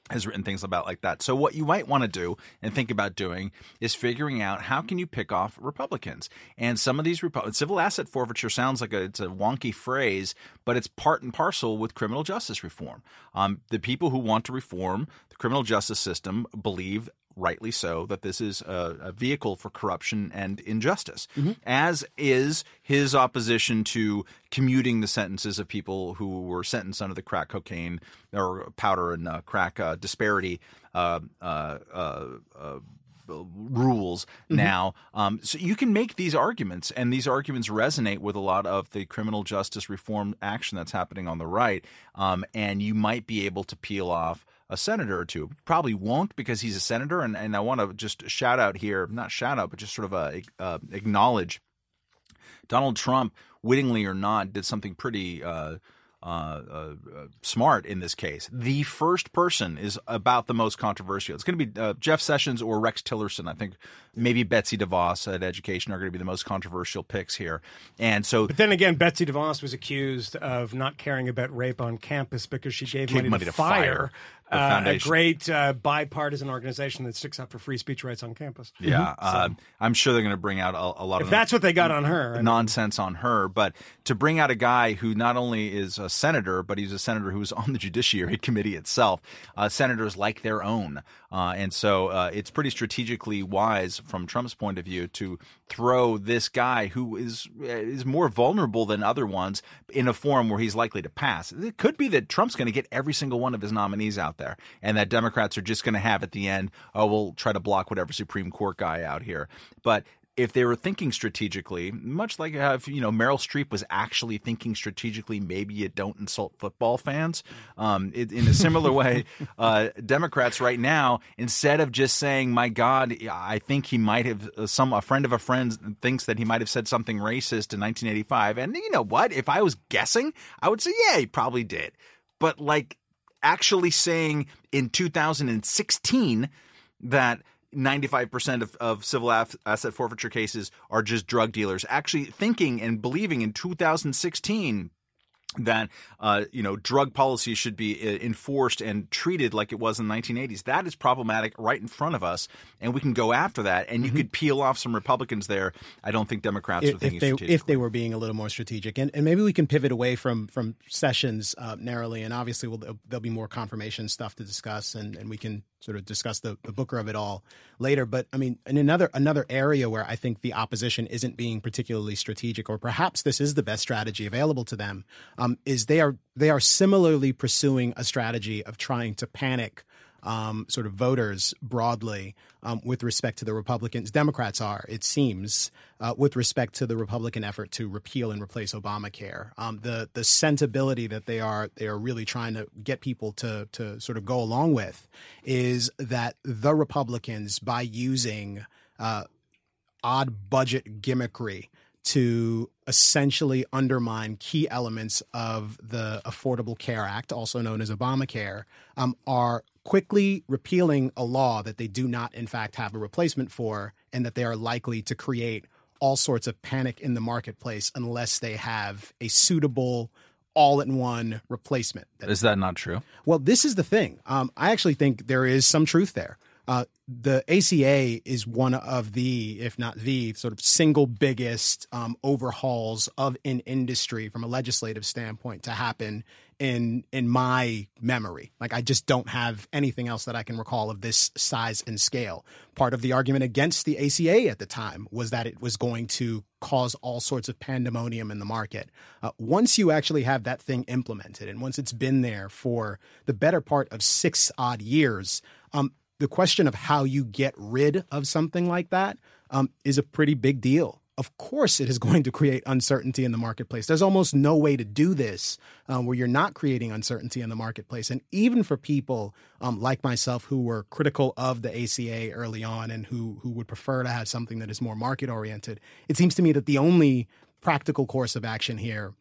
has written things about like that. So what you might want to do and think about doing is figuring out how can you pick off Republicans. And some of these civil asset forfeiture sounds like a, it's a wonky phrase, but it's part and parcel with criminal justice reform. Um, the people who want to reform the criminal justice system believe rightly so, that this is a, a vehicle for corruption and injustice, as is his opposition to commuting the sentences of people who were sentenced under the crack cocaine or powder and uh, crack uh, disparity. Uh, uh, uh, uh, rules now. Um, so you can make these arguments, and these arguments resonate with a lot of the criminal justice reform action that's happening on the right. Um, and you might be able to peel off a senator or two. Probably won't because he's a senator. And, and I want to just shout out here, not shout out, but just sort of uh, uh, acknowledge Donald Trump, wittingly or not, did something pretty. Uh, uh, uh, uh, smart in this case. The first person is about the most controversial. It's going to be uh, Jeff Sessions or Rex Tillerson. I think maybe Betsy DeVos at Education are going to be the most controversial picks here. And so, But then again, Betsy DeVos was accused of not caring about rape on campus because she gave money, money to, to Fire, Fire, uh, a great uh, bipartisan organization that sticks up for free speech rights on campus. yeah, uh, I'm sure they're going to bring out a, a lot If of that's what they got on her, I mean, nonsense on her. But to bring out a guy who not only is a senator, but he's a senator who's on the Judiciary [LAUGHS] Committee itself, uh, senators like their own. Uh, and so uh, it's pretty strategically wise from Trump's point of view to throw this guy who is uh, is more vulnerable than other ones in a forum where he's likely to pass. It could be that Trump's going to get every single one of his nominees out there, and that Democrats are just going to have at the end, oh, we'll try to block whatever Supreme Court guy out here. But if they were thinking strategically, much like if you know Meryl Streep was actually thinking strategically, maybe you don't insult football fans. Um, it, in a similar way, [LAUGHS] uh, Democrats right now, instead of just saying, "My God, I think he might have uh, some a friend of a friend thinks that he might have said something racist in 1985," and you know what? If I was guessing, I would say, "Yeah, he probably did," but like actually saying in 2016 that 95% of, of civil asset forfeiture cases are just drug dealers. Actually, thinking and believing in 2016 that uh, you know drug policy should be uh, enforced and treated like it was in the 1980s. That is problematic right in front of us, and we can go after that. And you could peel off some Republicans there. I don't think Democrats if, thinking if they if they were being a little more strategic, and, and maybe we can pivot away from from sessions uh, narrowly, and obviously we'll, there'll be more confirmation stuff to discuss, and, and we can sort of discuss the, the booker of it all later. But I mean, in another another area where I think the opposition isn't being particularly strategic, or perhaps this is the best strategy available to them, um, is they are they are similarly pursuing a strategy of trying to panic um, sort of voters broadly um, with respect to the Republicans. Democrats are, it seems, uh, with respect to the Republican effort to repeal and replace Obamacare. Um, the the sensibility that they are they are really trying to get people to to sort of go along with is that the Republicans, by using uh, odd budget gimmickry to essentially undermine key elements of the Affordable Care Act, also known as Obamacare, um, are quickly repealing a law that they do not, in fact, have a replacement for, and that they are likely to create all sorts of panic in the marketplace unless they have a suitable all in one replacement. Is that not true? well, this is the thing. Um, I actually think there is some truth there. Uh, the ACA is one of the, if not the, sort of single biggest um, overhauls of an industry from a legislative standpoint to happen in in my memory. Like I just don't have anything else that I can recall of this size and scale. Part of the argument against the ACA at the time was that it was going to cause all sorts of pandemonium in the market. Uh, once you actually have that thing implemented, and once it's been there for the better part of six odd years, um, the question of how you get rid of something like that um, is a pretty big deal. Of course, it is [LAUGHS] going to create uncertainty in the marketplace. There's almost no way to do this um, where you're not creating uncertainty in the marketplace. And even for people um, like myself who were critical of the ACA early on and who who would prefer to have something that is more market oriented, it seems to me that the only practical course of action here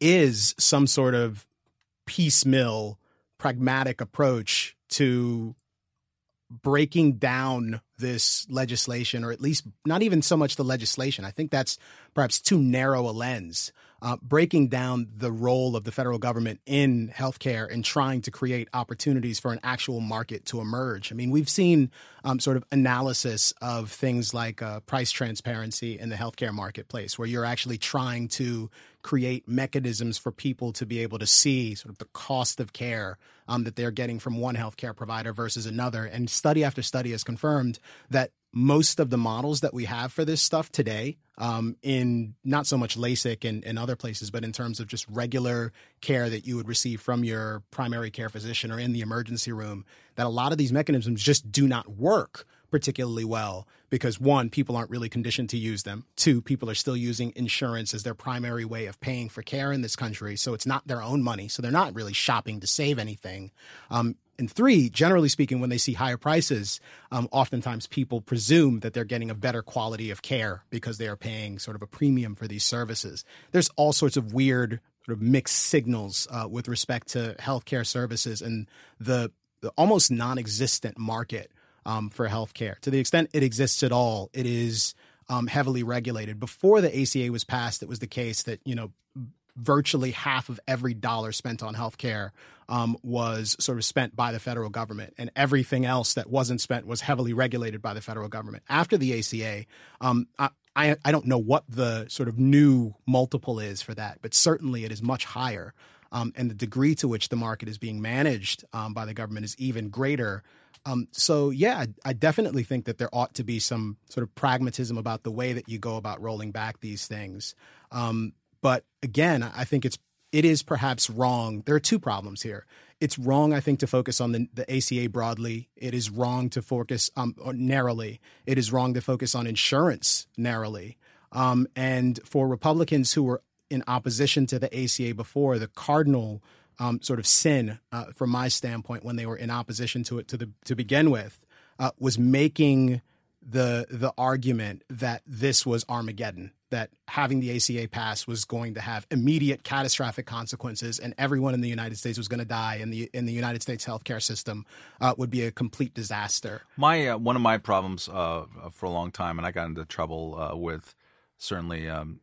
is some sort of piecemeal, pragmatic approach to breaking down this legislation, or at least not even so much the legislation. I think that's perhaps too narrow a lens. uh, breaking down the role of the federal government in healthcare and trying to create opportunities for an actual market to emerge. I mean, we've seen um, sort of analysis of things like uh, price transparency in the healthcare marketplace, where you're actually trying to create mechanisms for people to be able to see sort of the cost of care um, that they're getting from one healthcare provider versus another. And study after study has confirmed that most of the models that we have for this stuff today, um, in not so much LASIK and, and other places, but in terms of just regular care that you would receive from your primary care physician or in the emergency room, that a lot of these mechanisms just do not work particularly well because one, people aren't really conditioned to use them. Two, people are still using insurance as their primary way of paying for care in this country. So it's not their own money. So they're not really shopping to save anything. Um, and three, generally speaking, when they see higher prices, um, oftentimes people presume that they're getting a better quality of care because they are paying sort of a premium for these services. There's all sorts of weird sort of mixed signals uh, with respect to healthcare services and the, the almost non-existent market um, for healthcare. To the extent it exists at all, it is um, heavily regulated. Before the ACA was passed, it was the case that you know virtually half of every dollar spent on healthcare um, was sort of spent by the federal government, and everything else that wasn't spent was heavily regulated by the federal government. After the ACA, um, I, I, I don't know what the sort of new multiple is for that, but certainly it is much higher. Um, and the degree to which the market is being managed um, by the government is even greater um, so yeah, I, I, definitely think that there ought to be some sort of pragmatism about the way that you go about rolling back these things. Um, but again, I think it's it is perhaps wrong. There are two problems here. It's wrong, I think, to focus on the, the ACA broadly. It is wrong to focus um, narrowly. It is wrong to focus on insurance narrowly. Um, and for Republicans who were in opposition to the ACA before, the cardinal um, sort of sin uh, from my standpoint when they were in opposition to it to the to begin with uh, was making the the argument that this was Armageddon, that having the ACA pass was going to have immediate catastrophic consequences, and everyone in the United States was going to die, and the in the United States healthcare system uh, would be a complete disaster. My uh, one of my problems uh, for a long time, and I got into trouble uh, with certainly um,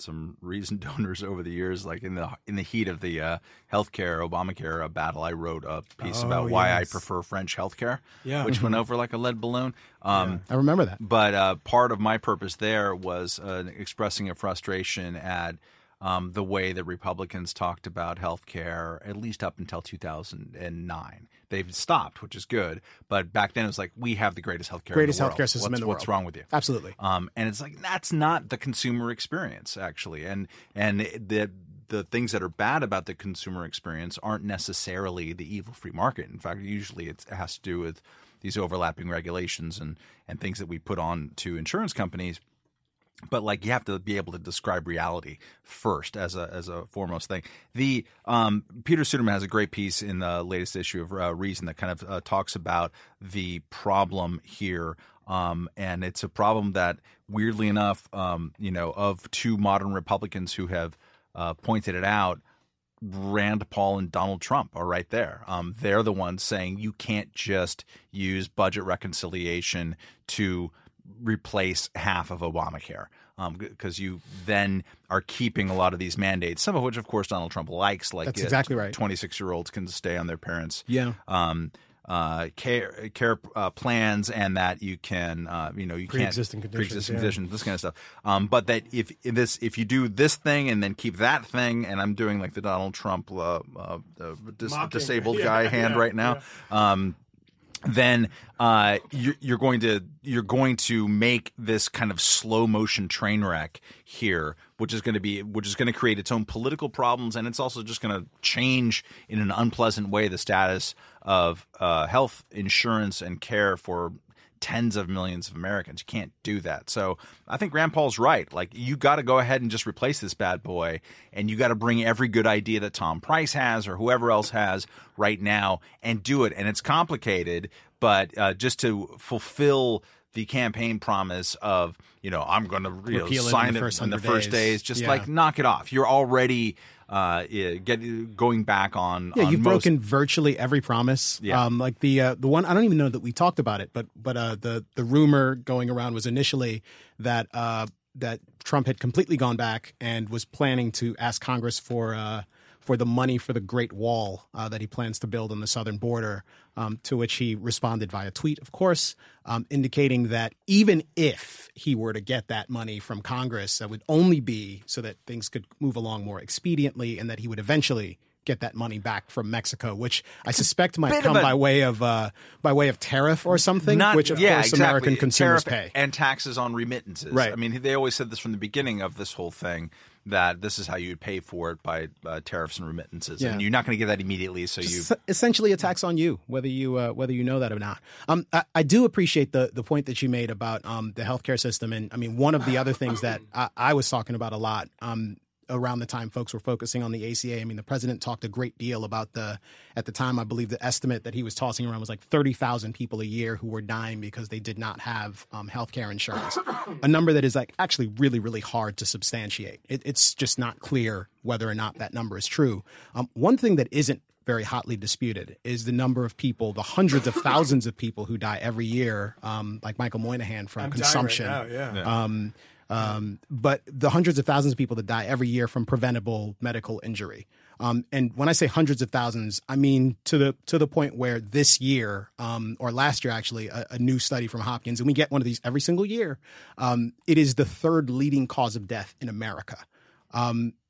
some reason [LAUGHS] donors over the years. Like in the in the heat of the uh, healthcare Obamacare uh, battle, I wrote a piece oh, about why. I prefer French healthcare, yeah. which went over like a lead balloon. Um, yeah. I remember that. But uh, part of my purpose there was uh, expressing a frustration at um, the way that Republicans talked about health care, at least up until 2009. They've stopped, which is good. But back then it was like, we have the greatest healthcare greatest healthcare system what's, in the world. What's wrong with you? Absolutely. Um, and it's like, that's not the consumer experience, actually. And, and the, the things that are bad about the consumer experience aren't necessarily the evil free market. In fact, usually it has to do with these overlapping regulations and, and things that we put on to insurance companies – but like you have to be able to describe reality first as a as a foremost thing. The um, Peter Suderman has a great piece in the latest issue of uh, Reason that kind of uh, talks about the problem here, um, and it's a problem that weirdly enough, um, you know, of two modern Republicans who have uh, pointed it out. Rand Paul and Donald Trump are right there. Um, they're the ones saying you can't just use budget reconciliation to replace half of Obamacare because um, you then are keeping a lot of these mandates, some of which, of course, Donald Trump likes. Like that's exactly right. Twenty-six year olds can stay on their parents' yeah. Um, uh, care care uh, plans, and that you can, uh, you know, you pre-existing can't conditions, pre-existing yeah. conditions, this kind of stuff. Um, but that if, if this, if you do this thing and then keep that thing, and I'm doing like the Donald Trump uh, uh, dis- disabled [LAUGHS] yeah, guy hand yeah, right now. Then uh, you're, you're, going to you're going to make this kind of slow motion train wreck here, which is going to be which is going to create its own political problems, and it's also just going to change in an unpleasant way the status of uh, health insurance and care for tens of millions of Americans. You can't do that. So I think Rand Paul's right. Like you got to go ahead and just replace this bad boy, and you got to bring every good idea that Tom Price has or whoever else has right now and do it. And it's complicated, but uh, just to fulfill the campaign promise of you know I'm going to sign it in the first days. days, just yeah. like knock it off. You're already uh, get going back on. Yeah, on you've most, broken virtually every promise. Yeah. Um, like the uh, the one I don't even know that we talked about it, but but uh, the the rumor going around was initially that uh, that Trump had completely gone back and was planning to ask Congress for uh, for the money for the Great Wall uh, that he plans to build on the southern border. Um, to which he responded via tweet, of course, um, indicating that even if he were to get that money from Congress, that would only be so that things could move along more expediently, and that he would eventually get that money back from Mexico, which I suspect might come a- by way of uh, by way of tariff or something, Not, which of yeah, course exactly. American consumers Tariff pay. and taxes on remittances. Right. I mean, they always said this from the beginning of this whole thing that this is how you would pay for it by uh, tariffs and remittances, Yeah. and you're not going to get that immediately. So you essentially a tax on you, whether you uh, whether you know that or not. Um, I, I do appreciate the the point that you made about um, the healthcare system, and I mean one of the other things that I, I was talking about a lot. Um, around the time folks were focusing on the ACA, I mean, the president talked a great deal about the, at the time, I believe the estimate that he was tossing around was like 30,000 people a year who were dying because they did not have um, healthcare insurance. [COUGHS] a number that is like actually really, really hard to substantiate. It, it's just not clear whether or not that number is true. Um, one thing that isn't very hotly disputed is the number of people, the hundreds of [COUGHS] thousands of people who die every year, um, like Michael Moynihan from I'm dying right consumption. now, yeah. Um, um, but the hundreds of thousands of people that die every year from preventable medical injury. Um, and when I say hundreds of thousands, I mean to the to the point where this year um, or last year actually a, a new study from Hopkins, and we get one of these every single year. Um, it is the third leading cause of death in America.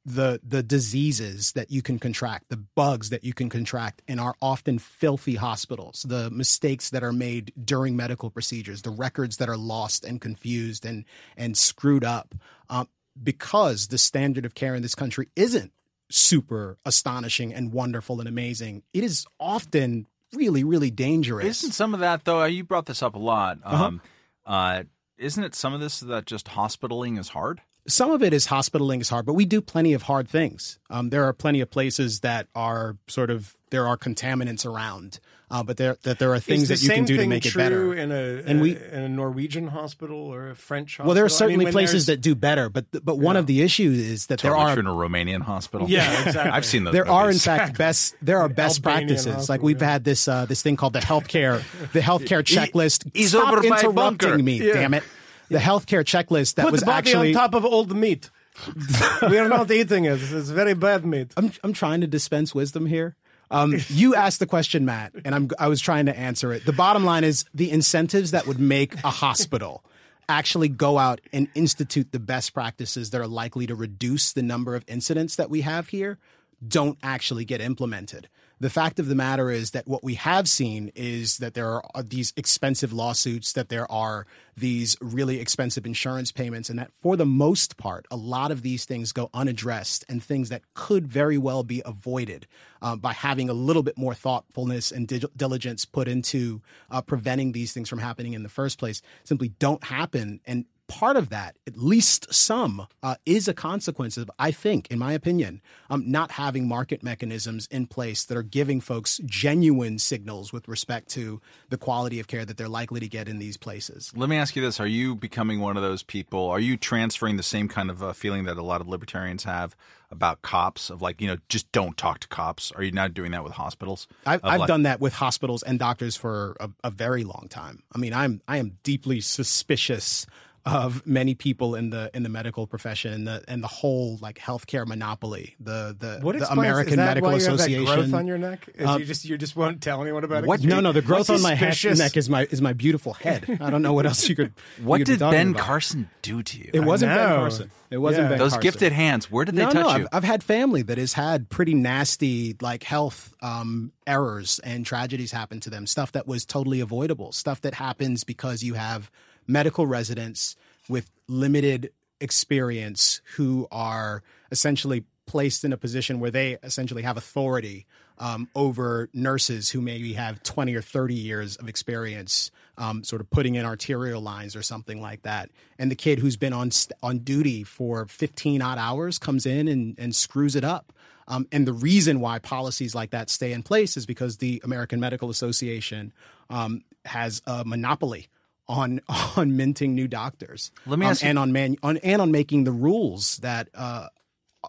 The the diseases that you can contract, the bugs that you can contract in our often filthy hospitals, the mistakes that are made during medical procedures, the records that are lost and confused and and screwed up, um, because the standard of care in this country isn't super astonishing and wonderful and amazing. It is often really really dangerous. Isn't some of that though? You brought this up a lot. Uh-huh. Um, uh, isn't it some of this that just hospitaling is hard? Some of it is hospitaling is hard, but we do plenty of hard things. Um, there are plenty of places that are sort of there are contaminants around, uh, but there that there are things the that you can do to thing make it true better. In a, And we- in a Norwegian hospital or a French hospital. well, there are I mean, certainly places that do better, but but one of the issues is that there are in a Romanian hospital. Yeah, exactly. [LAUGHS] I've seen those. there are in movies. fact best there are [LAUGHS] best Albanian practices hospital, like we've yeah. had this uh, this thing called the healthcare the healthcare [LAUGHS] checklist he's stop over by interrupting bunker. me Yeah. damn it the healthcare checklist that Put was the body actually on top of old meat. [LAUGHS] we are not eating it. It's very bad meat. I'm I'm trying to dispense wisdom here. Um, you asked the question, Matt, and I'm I was trying to answer it. The bottom line is the incentives that would make a hospital actually go out and institute the best practices that are likely to reduce the number of incidents that we have here don't actually get implemented. The fact of the matter is that what we have seen is that there are these expensive lawsuits, that there are these really expensive insurance payments, and that for the most part, a lot of these things go unaddressed and things that could very well be avoided uh, by having a little bit more thoughtfulness and dig- diligence put into uh, preventing these things from happening in the first place simply don't happen. And part of that, at least some, uh, is a consequence of, I think, in my opinion, um, not having market mechanisms in place that are giving folks genuine signals with respect to the quality of care that they're likely to get in these places. Let me ask you this: Are you becoming one of those people? Are you transferring the same kind of uh, feeling that a lot of libertarians have about cops? Of like, you know, just don't talk to cops. Are you not doing that with hospitals? I've, I've like- done that with hospitals and doctors for a, a very long time. I mean, I'm I am deeply suspicious of many people in the in the medical profession and the and the whole like healthcare monopoly, the the, What the explains- American is that Medical why you have Association. that growth on your neck? Is Uh, you just you just won't tell anyone about it. What 'cause you- no, no, the [LAUGHS] growth What's on my head, neck is my is my beautiful head. I don't know what else you could. [LAUGHS] What you could did Ben about. Carson do to you? It wasn't Ben. Carson. It wasn't Yeah. Ben Those Carson. gifted hands. Where did they no, touch no, you? I've, I've had family that has had pretty nasty like health um, errors and tragedies happen to them. Stuff that was totally avoidable. Stuff that happens because you have medical residents with limited experience who are essentially placed in a position where they essentially have authority um, over nurses who maybe have 20 or 30 years of experience um, sort of putting in arterial lines or something like that. And the kid who's been on on duty for 15 odd hours comes in and, and screws it up. Um, and the reason why policies like that stay in place is because the American Medical Association um, has a monopoly on [LAUGHS] on minting new doctors. Let me um, ask you- and on man on and on making the rules that uh,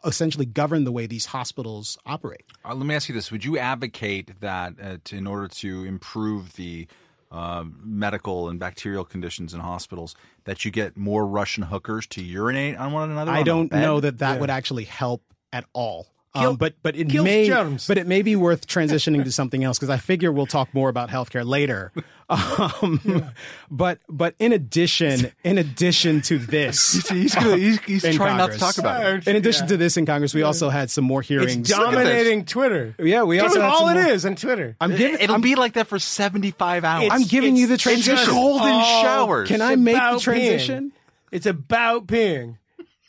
essentially govern the way these hospitals operate. Uh, let me ask you this: Would you advocate that uh, to, in order to improve the um, medical and bacterial conditions in hospitals that you get more Russian hookers to urinate on one another? on don't know that that would actually help at all. Kill- um, but but it may germs. but it may be worth transitioning to something else because I figure we'll talk more about healthcare later. [LAUGHS] Um, But but in addition in addition to this, [LAUGHS] He's, gonna, he's, he's in trying not to Congress. talk about it. in addition to this in Congress, we also had some more hearings. It's dominating Twitter. Yeah, we That's also had all some it more- is on Twitter. I'm giving. It'll I'm, be like that for 75 hours. I'm giving you the transition. just Golden all- showers. Can I make the transition? peeing. It's about peeing.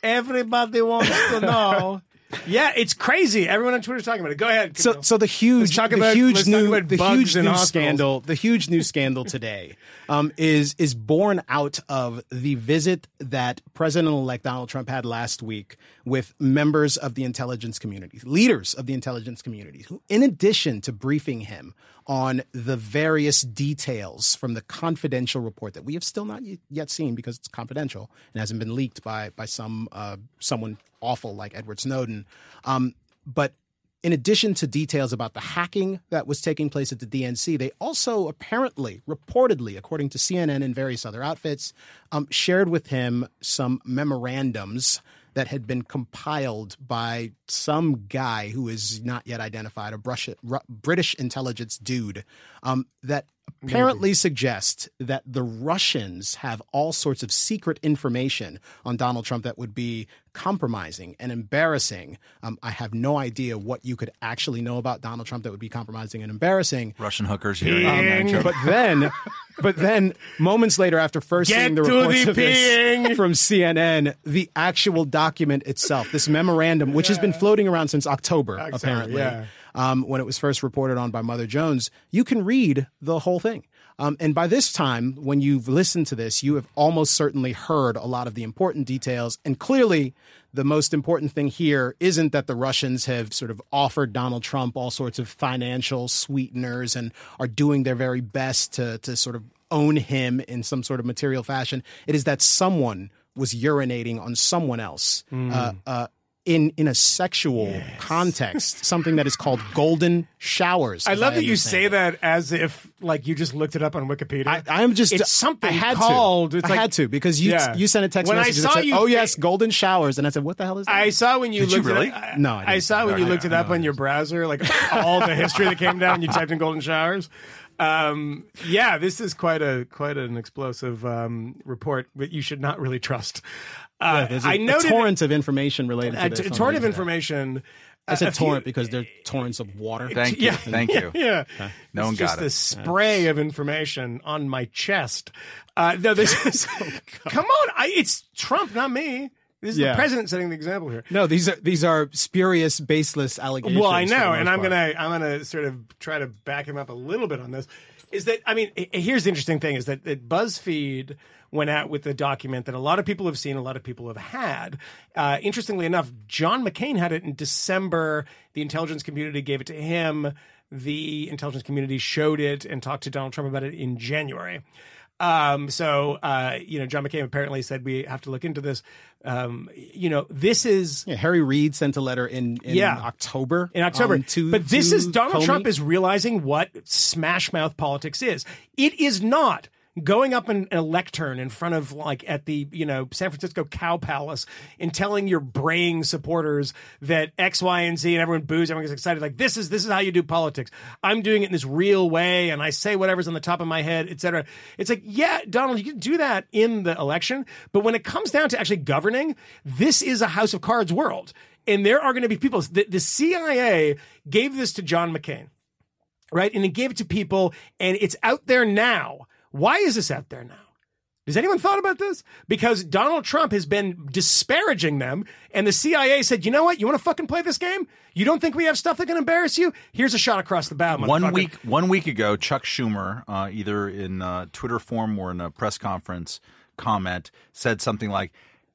Everybody wants to [LAUGHS] know. Yeah, it's crazy. Everyone on Twitter's talking about it. Go ahead. So, Camille. so the huge, the about- huge new, the huge hospitals. scandal, the huge news scandal [LAUGHS] today, um, is is born out of the visit that President-elect Donald Trump had last week with members of the intelligence community, leaders of the intelligence community, who, in addition to briefing him on the various details from the confidential report that we have still not yet seen because it's confidential and hasn't been leaked by by some uh, someone awful like Edward Snowden. Um, but in addition to details about the hacking that was taking place at the DNC, they also apparently, reportedly, according to CNN and various other outfits, um, shared with him some memorandums that had been compiled by some guy who is not yet identified, a British intelligence dude, um, that apparently suggest that the Russians have all sorts of secret information on Donald Trump that would be compromising and embarrassing. Um, I have no idea what you could actually know about Donald Trump that would be compromising and embarrassing. Russian hookers here. Peeing. But then, but then, moments later, after first Get seeing the reports the of this from CNN, the actual document itself, this memorandum, which has been floating around since October, apparently, yeah. Um, when it was first reported on by Mother Jones, you can read the whole thing. Um, and by this time, when you've listened to this, you have almost certainly heard a lot of the important details. And clearly, the most important thing here isn't that the Russians have sort of offered Donald Trump all sorts of financial sweeteners and are doing their very best to, to sort of own him in some sort of material fashion. It is that someone was urinating on someone else. Uh, uh, in, in a sexual context, something that is called golden showers. I as love that you say it. that as if like you just looked it up on Wikipedia. I, I am just It's something I had called. To. It's I like- had to because you Yeah. you sent a text When I saw that said, you "Oh yes, golden showers," and I said, "What the hell is that?" I saw when you Did you looked really? it up. No, I I, didn't. saw when you I- looked it up know on your browser, like all the history that came down. You typed in golden showers. Um, yeah, this is quite a quite an explosive um, report, but you should not really trust. Uh, There's a, I a noted torrent of information related to a this. t- on torrent of information. I said a few- torrent because they're torrents of water. Thank you. Yeah. Thank [LAUGHS] you. Yeah, No It's one just got it. this spray of information on my chest. Uh, no, this [LAUGHS] is. come on, I, it's Trump, not me. This is Yeah. the president setting the example here. No, these are these are spurious, baseless allegations. Well, I know, and I'm part. gonna I'm gonna sort of try to back him up a little bit on this. Is that I mean, here's the interesting thing: is that, that BuzzFeed went out with a document that a lot of people have seen, a lot of people have had. Uh, interestingly enough, John McCain had it in December. The intelligence community gave it to him. The intelligence community showed it and talked to Donald Trump about it in January. Um, so, uh, you know, John McCain apparently said we have to look into this. Um, you know, this is Yeah, Harry Reid sent a letter in, in Yeah. October. in October. um, to, but this to is Donald Comey. Trump is realizing what smash mouth politics is. It is not going up in a lectern in front of like at the you know San Francisco Cow Palace and telling your braying supporters that X, Y, and Z and everyone boos, everyone gets excited. Like this is this is how you do politics. I'm doing it in this real way, and I say whatever's on the top of my head, etc. It's like yeah, Donald, you can do that in the election, but when it comes down to actually governing, this is a House of Cards world. And there are going to be people. The, the CIA gave this to John McCain right? And it gave it to people, and it's out there now. Why is this out there now? Has anyone thought about this? Because Donald Trump has been disparaging them, and the CIA said, "You know what? You want to fucking play this game? You don't think we have stuff that can embarrass you? Here's a shot across the bow." One week, one week ago, Chuck Schumer, uh, either in uh, Twitter form or in a press conference comment, said something like,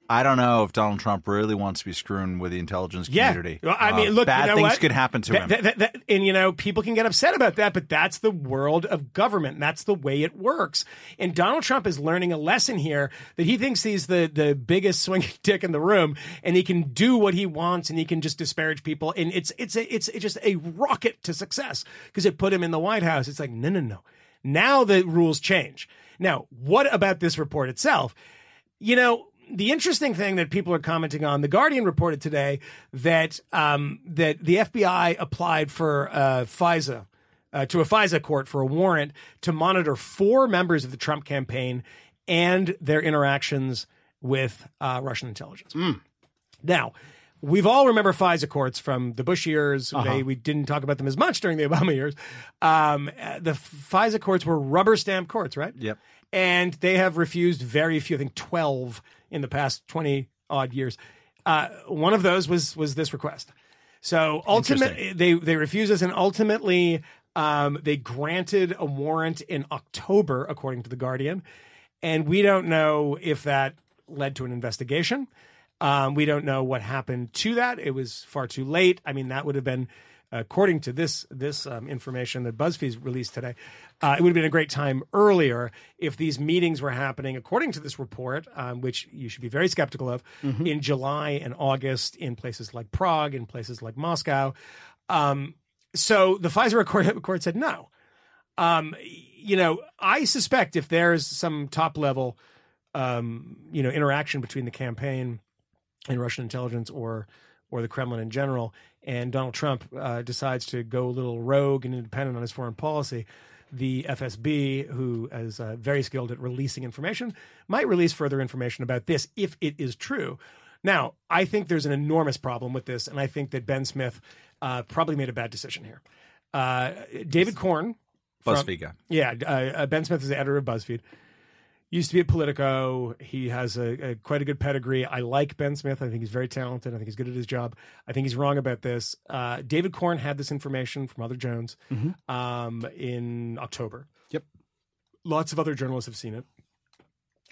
"I don't know if Donald Trump really wants to be screwing with the intelligence Yeah. community. Well, I mean, Uh, look, bad you know things what? could happen to That- him." that- that- that- and you know, people can get upset about that, but that's the world of government. That's the way it works. And Donald Trump is learning a lesson here that he thinks he's the the biggest [LAUGHS] swinging dick in the room, and he can do what he wants, and he can just disparage people. And it's it's a, it's it's just a rocket to success because it put him in the White House. It's like no, no, no. Now the rules change. Now, what about this report itself? You know, the interesting thing that people are commenting on, the Guardian reported today that um, that the FBI applied for uh, FISA uh, to a FISA court for a warrant to monitor four members of the Trump campaign and their interactions with uh, Russian intelligence. Now, we've all remember FISA courts from the Bush years. They, we didn't talk about them as much during the Obama years. Um, the FISA courts were rubber stamp courts, right? Yep. And they have refused very few, I think 12 in the past 20 odd years. Uh, one of those was was this request. So ultimately, they they refused us, and ultimately, um, they granted a warrant in October, according to the Guardian, and we don't know if that led to an investigation. Um, we don't know what happened to that. It was far too late. I mean, that would have been, according to this this um, information that BuzzFeed released today, uh, it would have been a great time earlier if these meetings were happening, according to this report, um, which you should be very skeptical of, in July and August in places like Prague, in places like Moscow. Um, so the FISA court, court said no. Um, you know, I suspect if there's some top level, um, you know, interaction between the campaign and Russian intelligence or or the Kremlin in general, and Donald Trump uh, decides to go a little rogue and independent on his foreign policy, the FSB, who is uh, very skilled at releasing information, might release further information about this if it is true. Now, I think there's an enormous problem with this, and I think that Ben Smith uh, probably made a bad decision here. Uh, David Corn, from- BuzzFeed guy. yeah, uh, uh, Ben Smith is the editor of BuzzFeed. Used to be at Politico. He has a, a quite a good pedigree. I like Ben Smith. I think he's very talented. I think he's good at his job. I think he's wrong about this. Uh, David Corn had this information from Mother Jones um, in October. Yep. Lots of other journalists have seen it.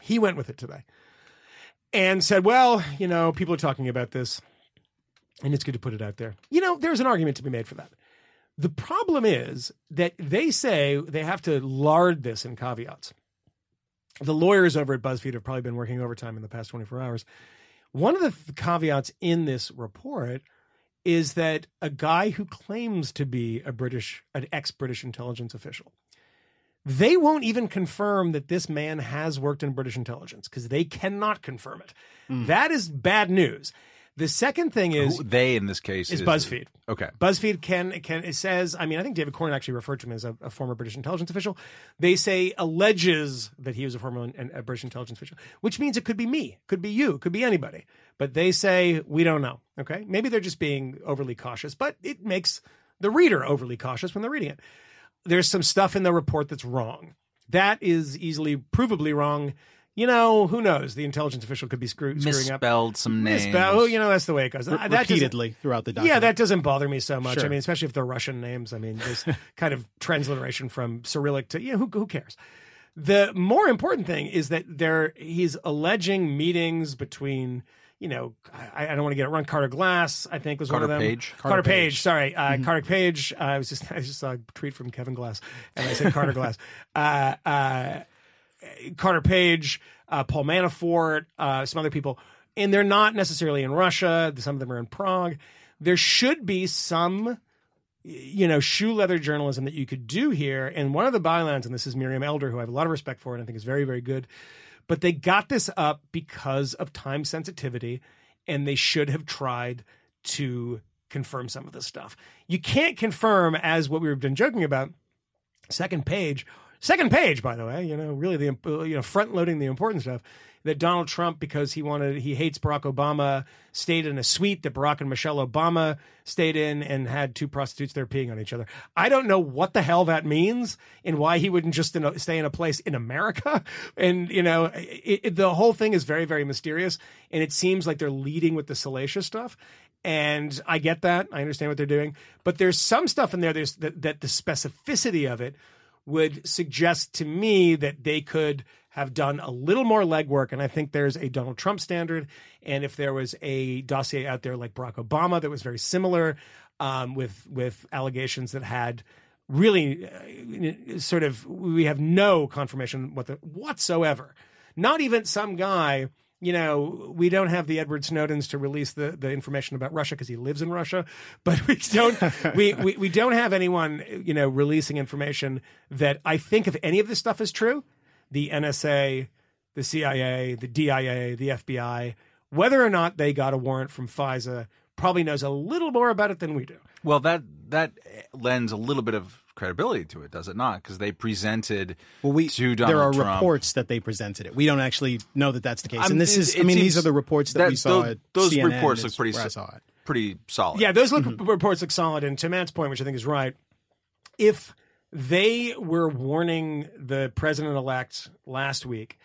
He went with it today and said, "Well, you know, people are talking about this, and it's good to put it out there." You know, there's an argument to be made for that. The problem is that they say they have to lard this in caveats. The lawyers over at BuzzFeed have probably been working overtime in the past 24 hours. One of the th- caveats in this report is that a guy who claims to be a British, an ex British intelligence official, they won't even confirm that this man has worked in British intelligence because they cannot confirm it. Hmm. That is bad news. The second thing is Who- they in this case is BuzzFeed. Okay. BuzzFeed can can it says. I mean, I think David Corn actually referred to him as a, a former British intelligence official. They say alleges that he was a former a British intelligence official, which means it could be me, could be you, could be anybody. But they say we don't know. Okay, maybe they're just being overly cautious, but it makes the reader overly cautious when they're reading it. There's some stuff in the report that's wrong. That is easily provably wrong. You know, who knows? The intelligence official could be screw- screwing up. Misspelled some names. Misspell- oh, you know, that's the way it goes. Uh, that repeatedly throughout the document. yeah, that doesn't bother me so much. I mean, especially if they're Russian names. I mean, there's [LAUGHS] kind of transliteration from Cyrillic to yeah. Who who cares? The more important thing is that there he's alleging meetings between you know I, I don't want to get it wrong. Carter Glass, I think was Carter one of them. Page? Carter, Carter Page. Page. Sorry, uh, Carter Page. Uh, I was just I just saw a tweet from Kevin Glass, and I said Carter Glass. [LAUGHS] Uh, uh, Carter Page, uh, Paul Manafort, uh, some other people, and they're not necessarily in Russia. Some of them are in Prague. There should be some, you know, shoe leather journalism that you could do here. And one of the bylines, and this is Miriam Elder, who I have a lot of respect for and I think is very, very good, but they got this up because of time sensitivity, and they should have tried to confirm some of this stuff. You can't confirm, as what we've been joking about, second page second page by the way you know really the you know front loading the important stuff that Donald Trump because he wanted he hates Barack Obama stayed in a suite that Barack and Michelle Obama stayed in and had two prostitutes there peeing on each other. I don't know what the hell that means and why he wouldn't just in a, stay in a place in America. [LAUGHS] And you know, it, it, the whole thing is very very mysterious and it seems like they're leading with the salacious stuff. And I get that. I understand what they're doing. But there's some stuff in there there's that, that the specificity of it would suggest to me that they could have done a little more legwork. And I think there's a Donald Trump standard. And if there was a dossier out there like Barack Obama that was very similar, um, with with allegations that had really uh, sort of we have no confirmation what the, whatsoever. Not even some guy you know, we don't have the Edward Snowdens to release the, the information about Russia because he lives in Russia, [LAUGHS] but we don't we, we, we don't have anyone, you know, releasing information that I think if any of this stuff is true, the NSA, the CIA, the DIA, the FBI, whether or not they got a warrant from FISA, probably knows a little more about it than we do. Well, that that lends a little bit of credibility to it, does it not? Because they presented Well, we to Donald there are Trump. reports that they presented it. We don't actually know that that's the case. I'm- and this it- is, I mean, these are the reports that, that we saw tho- at those CNN reports look pretty where I s- saw it. pretty solid. Yeah, those look, reports look solid. And to Matt's point, which I think is right, if they were warning the president elect last week,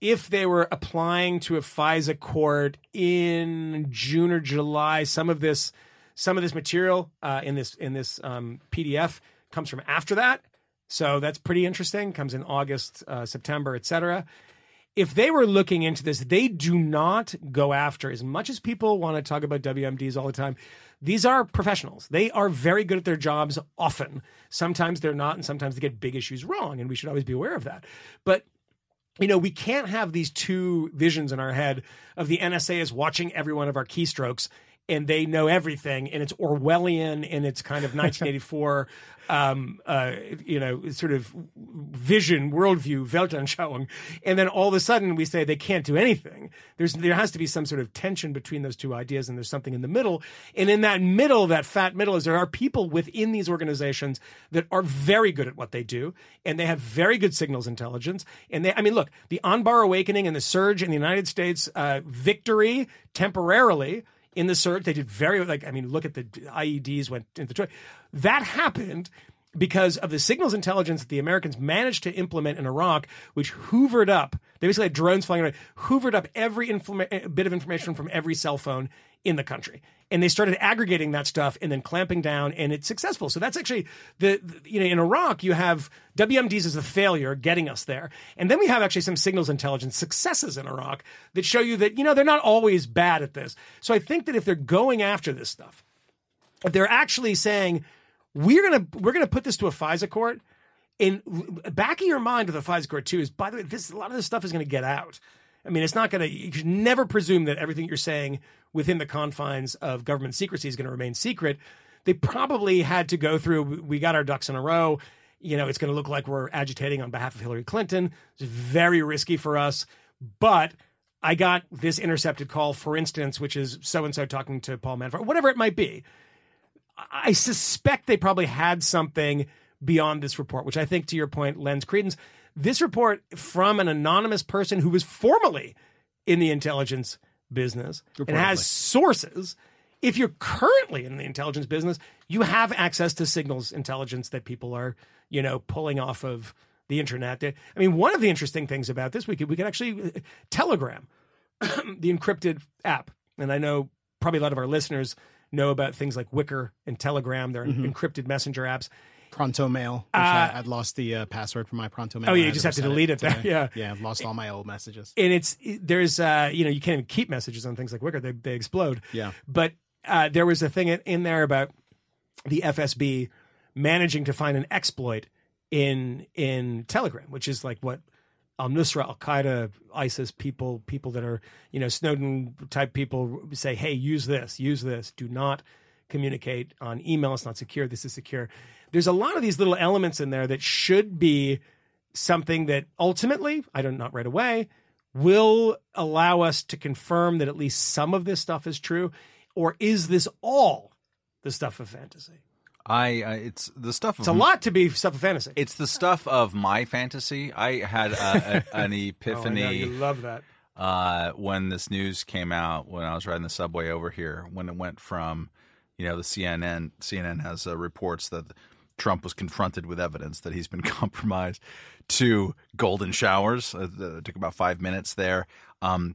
if they were applying to a FISA court in June or July, some of this some of this material uh, in this in this um, PDF comes from after that. So that's pretty interesting. Comes in August, uh, September, etc if they were looking into this, they do not go after as much as people want to talk about WMDs all the time. These are professionals. They are very good at their jobs often. Sometimes they're not, and sometimes they get big issues wrong, and we should always be aware of that. But you know, we can't have these two visions in our head of the NSA is watching every one of our keystrokes and they know everything and it's Orwellian and it's kind of [LAUGHS] 1984, um, uh, you know, sort of vision, worldview, Weltanschauung. And then all of a sudden we say they can't do anything. There's, there has to be some sort of tension between those two ideas and there's something in the middle. And in that middle, that fat middle is there are people within these organizations that are very good at what they do and they have very good signals intelligence. And they, I mean, look, the Anbar awakening and the surge in the United States, uh, victory temporarily in the surge. They did very like I mean, look at the IEDs went into Detroit. That happened because of the signals intelligence that the Americans managed to implement in Iraq, which hoovered up. They basically had drones flying around, hoovered up every informa- eh, bit of information from every cell phone in the country, and they started aggregating that stuff and then clamping down, and it's successful. So that's actually the, the you know in Iraq you have WMDs as a failure getting us there, and then we have actually some signals intelligence successes in Iraq that show you that you know they're not always bad at this. So I think that if they're going after this stuff, if they're actually saying we're gonna we're gonna put this to a FISA court. In back of your mind with the FISA court too is by the way, this a lot of this stuff is going to get out. I mean, it's not going to. You should never presume that everything you're saying within the confines of government secrecy is going to remain secret. They probably had to go through. We got our ducks in a row. You know, it's going to look like we're agitating on behalf of Hillary Clinton. It's very risky for us, but I got this intercepted call, for instance, which is so and so talking to Paul Manafort, whatever it might be. I suspect they probably had something beyond this report, which I think, to your point, lends credence. This report from an anonymous person who was formerly in the intelligence business and has sources. If you're currently in the intelligence business, you have access to signals intelligence that people are, you know, pulling off of the internet. I mean, one of the interesting things about this, we could we could actually Telegram, [CLEARS THROAT] the encrypted app, and I know probably a lot of our listeners know about things like Wickr and Telegram. They're Mm-hmm. encrypted messenger apps. ProtonMail. Which I, I'd lost the uh, password for my ProtonMail. Oh, yeah, you just have to delete it. today. Yeah. yeah, I've lost all my old messages. and it's there's uh you know you can't even keep messages on things like Wickr they they explode. Yeah. But uh, there was a thing in- in there about the FSB managing to find an exploit in in Telegram, which is like what Al Nusra, Al Qaeda, ISIS people, people that are you know Snowden type people say, hey, use this, use this. Do not communicate on email. It's not secure. This is secure. There's a lot of these little elements in there that should be something that ultimately, I don't not right away, will allow us to confirm that at least some of this stuff is true, or is this all the stuff of fantasy? I uh, it's the stuff of It's a lot to be stuff of fantasy. It's the stuff of my fantasy. I had a, a, [LAUGHS] an Oh, I epiphany. know, you love that. uh, when this news came out when I was riding the subway over here, when it went from, you know, the CNN CNN has uh, reports that Trump was confronted with evidence that he's been [LAUGHS] compromised to golden showers. Uh, it took about five minutes there. Um,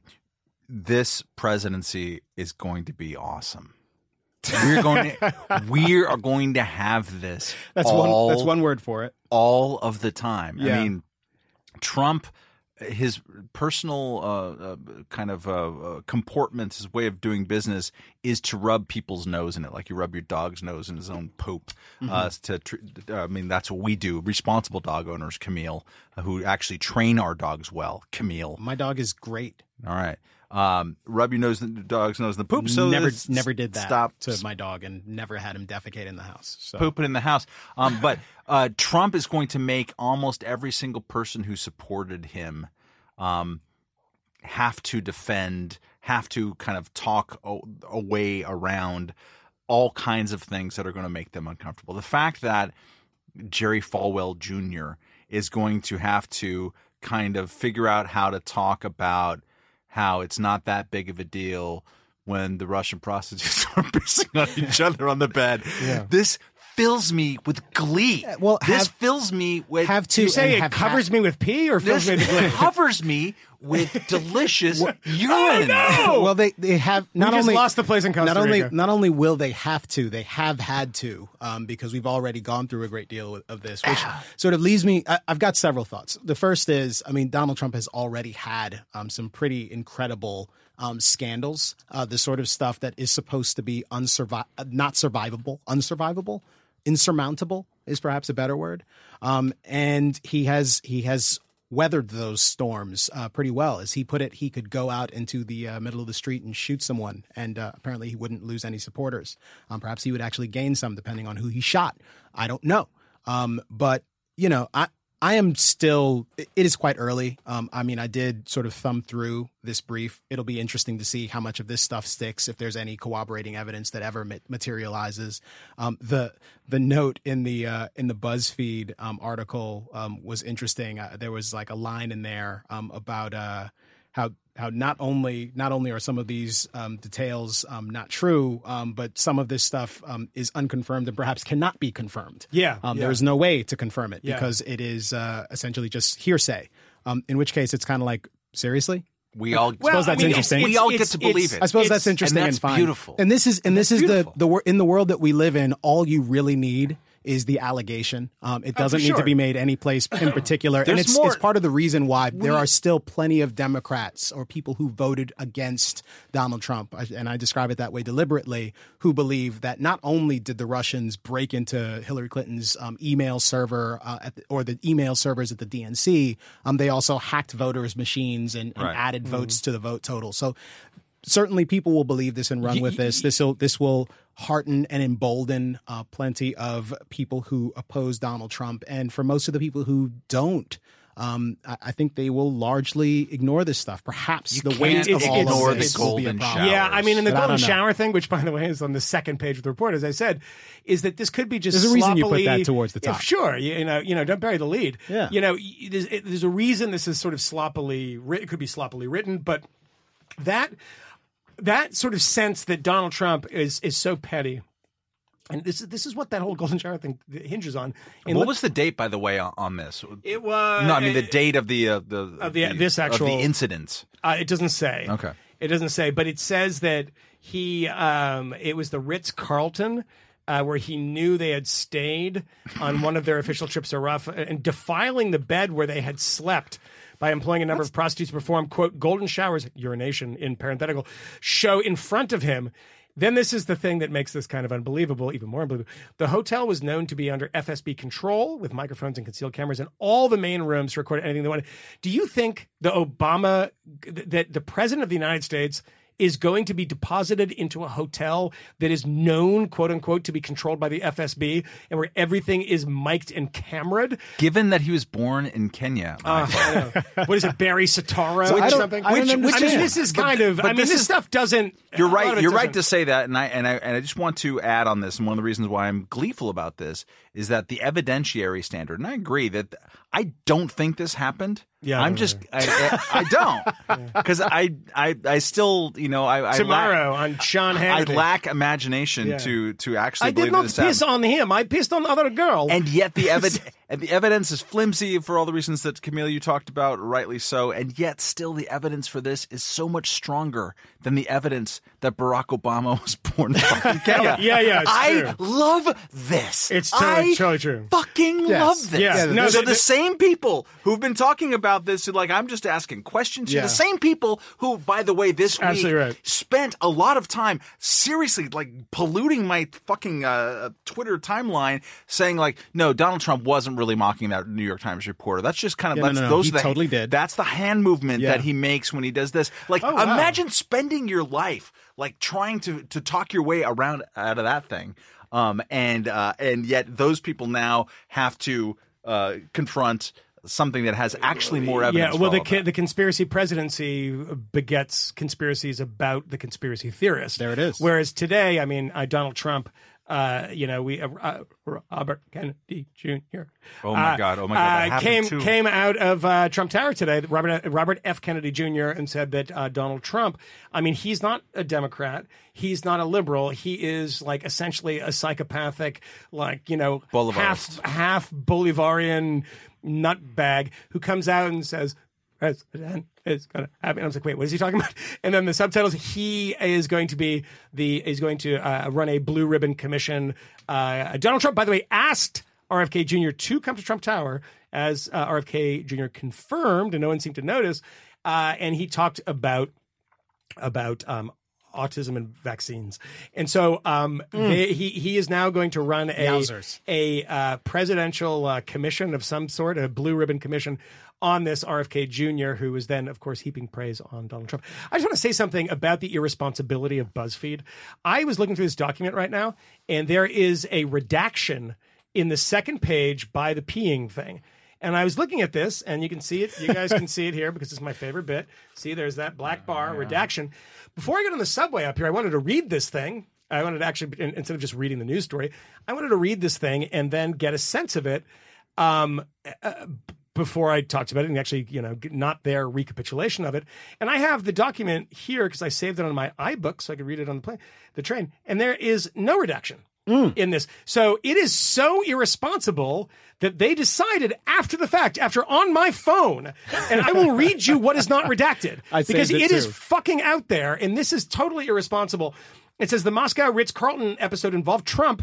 this presidency is going to be awesome. We're going to [LAUGHS] we are going to have this. That's all one. That's one word for it. all of the time. Yeah. I mean, Trump, his personal uh, uh, kind of uh, uh, comportment, his way of doing business is to rub people's nose in it, like you rub your dog's nose in his own poop. Uh, to, tr- I mean, that's what we do. Responsible dog owners, Camille, uh, who actually train our dogs well. Camille, My dog is great. all right. Um, rub your nose, in the dog's nose in the poop. So never never did that Stop to my dog and never had him defecate in the house. So pooping in the house. Um, [LAUGHS] but uh, Trump is going to make almost every single person who supported him um, have to defend, have to kind of talk a, a way around all kinds of things that are going to make them uncomfortable. The fact that Jerry Falwell Jr. is going to have to kind of figure out how to talk about how it's not that big of a deal when the Russian prostitutes [LAUGHS] are pissing on each other on the bed. This fills me with glee. well, this have- fills me with have to You say it have covers me with pee or fills this me with glee? [LAUGHS] covers me with delicious [LAUGHS] urine. no! well, they they have not just only lost the place in Costa not only Rica. not only will they have to, they have had to, um, because we've already gone through a great deal of this, which sort of leaves me. I, I've got several thoughts. The first is, I mean, Donald Trump has already had um, some pretty incredible. Um, scandals, uh, the sort of stuff that is supposed to be unsurvi- uh, not survivable, unsurvivable, insurmountable is perhaps a better word. Um, and he has he has weathered those storms uh, pretty well. As he put it, he could go out into the uh, middle of the street and shoot someone, and uh, apparently he wouldn't lose any supporters. Um, perhaps he would actually gain some, depending on who he shot. I don't know. Um, but you know, I. I am still. It is quite early. Um, I mean, I did sort of thumb through this brief. It'll be interesting to see how much of this stuff sticks. If there's any corroborating evidence that ever materializes. Um, the the note in the uh, in the BuzzFeed um, article um, was interesting. Uh, there was like a line in there um, about uh, how how not only not only are some of these um, details um, not true, um, but some of this stuff um, is unconfirmed and perhaps cannot be confirmed. Yeah, um, yeah. there is no way to confirm it Yeah. because it is uh, essentially just hearsay. Um, in which case, it's kind of like seriously. We all Well, suppose that's I mean, interesting. it's- We all get to believe it. I suppose It's- that's interesting and and, fine. beautiful. And this is and this is beautiful. the the in the world that we live in. All you really need is the allegation. Um, it doesn't need sure. to be made any place in [CLEARS THROAT] particular, and it's more- it's part of the reason why there are still plenty of Democrats or people who voted against Donald Trump, and I describe it that way deliberately, who believe that not only did the Russians break into Hillary Clinton's um, email server uh, at the, or the email servers at the DNC, um, they also hacked voters' machines and, and Right. added votes to the vote total. So certainly people will believe this and run with this. This will this will hearten and embolden uh, plenty of people who oppose Donald Trump, and for most of the people who don't. Um, I, I think they will largely ignore this stuff. Perhaps the weight can't of all ignore of the this will be a golden problem. shower. Yeah, I mean, in the But golden shower thing, which by the way is on the second page of the report, as I said, is that this could be just There's a reason you put that towards the Yeah, top. sure, you, you know, you know, don't bury the lead. Yeah. you know, there's, it- there's a reason this is sort of sloppily. writ- It could be sloppily written, but that that sort of sense that Donald Trump is is so petty. And this is this is what that whole golden shower thing hinges on. And What look- was the date, by the way, on, on this? it was? no, I mean the date of the uh, the Of the- this actual- of the incident. Uh, it doesn't say. Okay. It doesn't say, but it says that he um, it was the Ritz Carlton. Uh, where he knew they had stayed on one of their official trips to Rough and defiling the bed where they had slept by employing a number of prostitutes to perform quote golden showers urination in parenthetical show in front of him. Then this is the thing that makes this kind of unbelievable, even more unbelievable. The hotel was known to be under FSB control with microphones and concealed cameras in all the main rooms to record anything they wanted. Do you think the Obama, that the president of the United States is going to be deposited into a hotel that is known, quote unquote, to be controlled by the FSB and where everything is mic'd and cameraed? Given that he was born in Kenya, Uh, Michael, I know. what is it, Barry Soetoro I or something? I don't which, which I mean, this is kind of. but I mean, this this, is- stuff doesn't. You're a lot of right. You're right doesn't- to say that, and I and I and I just want to add on this. And one of the reasons why I'm gleeful about this is that the evidentiary standard, and I agree that I don't think this happened. Yeah, I'm just I, I, I don't [LAUGHS] because I, I I still you know I I Tomorrow lack, on Sean I lack imagination Yeah. to to actually I did not piss happened. on him. I pissed on the other girl. And yet the evidence, [LAUGHS] [LAUGHS] and the evidence is flimsy for all the reasons that Camille you talked about, rightly so. And yet, still, the evidence for this is so much stronger than the evidence that Barack Obama [LAUGHS] was born in fucking [LAUGHS] Kenya. Yeah, yeah, it's I true. love this. It's totally- I totally true. Fucking Yes. love this. Yeah, no, so the- the, the- same people who've been talking about this, who like I'm just asking questions. Yeah. The same people who, by the way, this week right. spent a lot of time seriously like polluting my fucking uh, Twitter timeline, saying like, no, Donald Trump wasn't really mocking that New York Times reporter. That's just kind of Yeah, no, that's, no, no. those He the, totally did. That's the hand movement Yeah. that he makes when he does this. Like, Oh, wow. imagine spending your life like trying to to talk your way around out of that thing, um, and uh, and yet those people now have to uh, confront something that has actually more evidence. Yeah, well, the all ca- the conspiracy presidency begets conspiracies about the conspiracy theorist. There it is. Whereas today, I mean, uh, Donald Trump, uh, you know, we uh, uh, Robert Kennedy Jr. Oh my uh, God, oh my God, uh, came too. came out of uh, Trump Tower today. Robert Robert F. Kennedy Jr. and said that uh, Donald Trump. I mean, he's not a Democrat. He's not a liberal. He is like essentially a psychopathic, like you know, half half Bolivarian nutbag who comes out and says, President is going to. And I was like, wait, what is he talking [LAUGHS] about? And then the subtitles, he is going to be the, is going to uh, run a blue ribbon commission. Uh, Donald Trump, by the way, asked RFK Jr. to come to Trump Tower as uh, RFK Jr. confirmed, and no one seemed to notice. Uh, and he talked about about um, autism and vaccines. And so um, they, he he is now going to run a Yowzers. a uh, presidential uh, commission of some sort, a blue ribbon commission on this RFK Jr., who was then, of course, heaping praise on Donald Trump. I just want to say something about the irresponsibility of BuzzFeed. I was looking through this document right now, and there is a redaction in the second page by the peeing thing. And I was looking at this, and you can see it. You guys can [LAUGHS] see it here because it's my favorite bit. See, there's that black bar redaction. Before I get on the subway up here, I wanted to read this thing. I wanted to actually, instead of just reading the news story, I wanted to read this thing and then get a sense of it um, uh, b- before I talked about it and actually, you know, not their recapitulation of it. And I have the document here because I saved it on my iBook so I could read it on the plane, the train. And there is no redaction in this. So it is so irresponsible that they decided after the fact, after on my phone, and I will read you what is not [LAUGHS] redacted I because it it is fucking out there, and this is totally irresponsible. It says the Moscow Ritz Carlton episode involved Trump,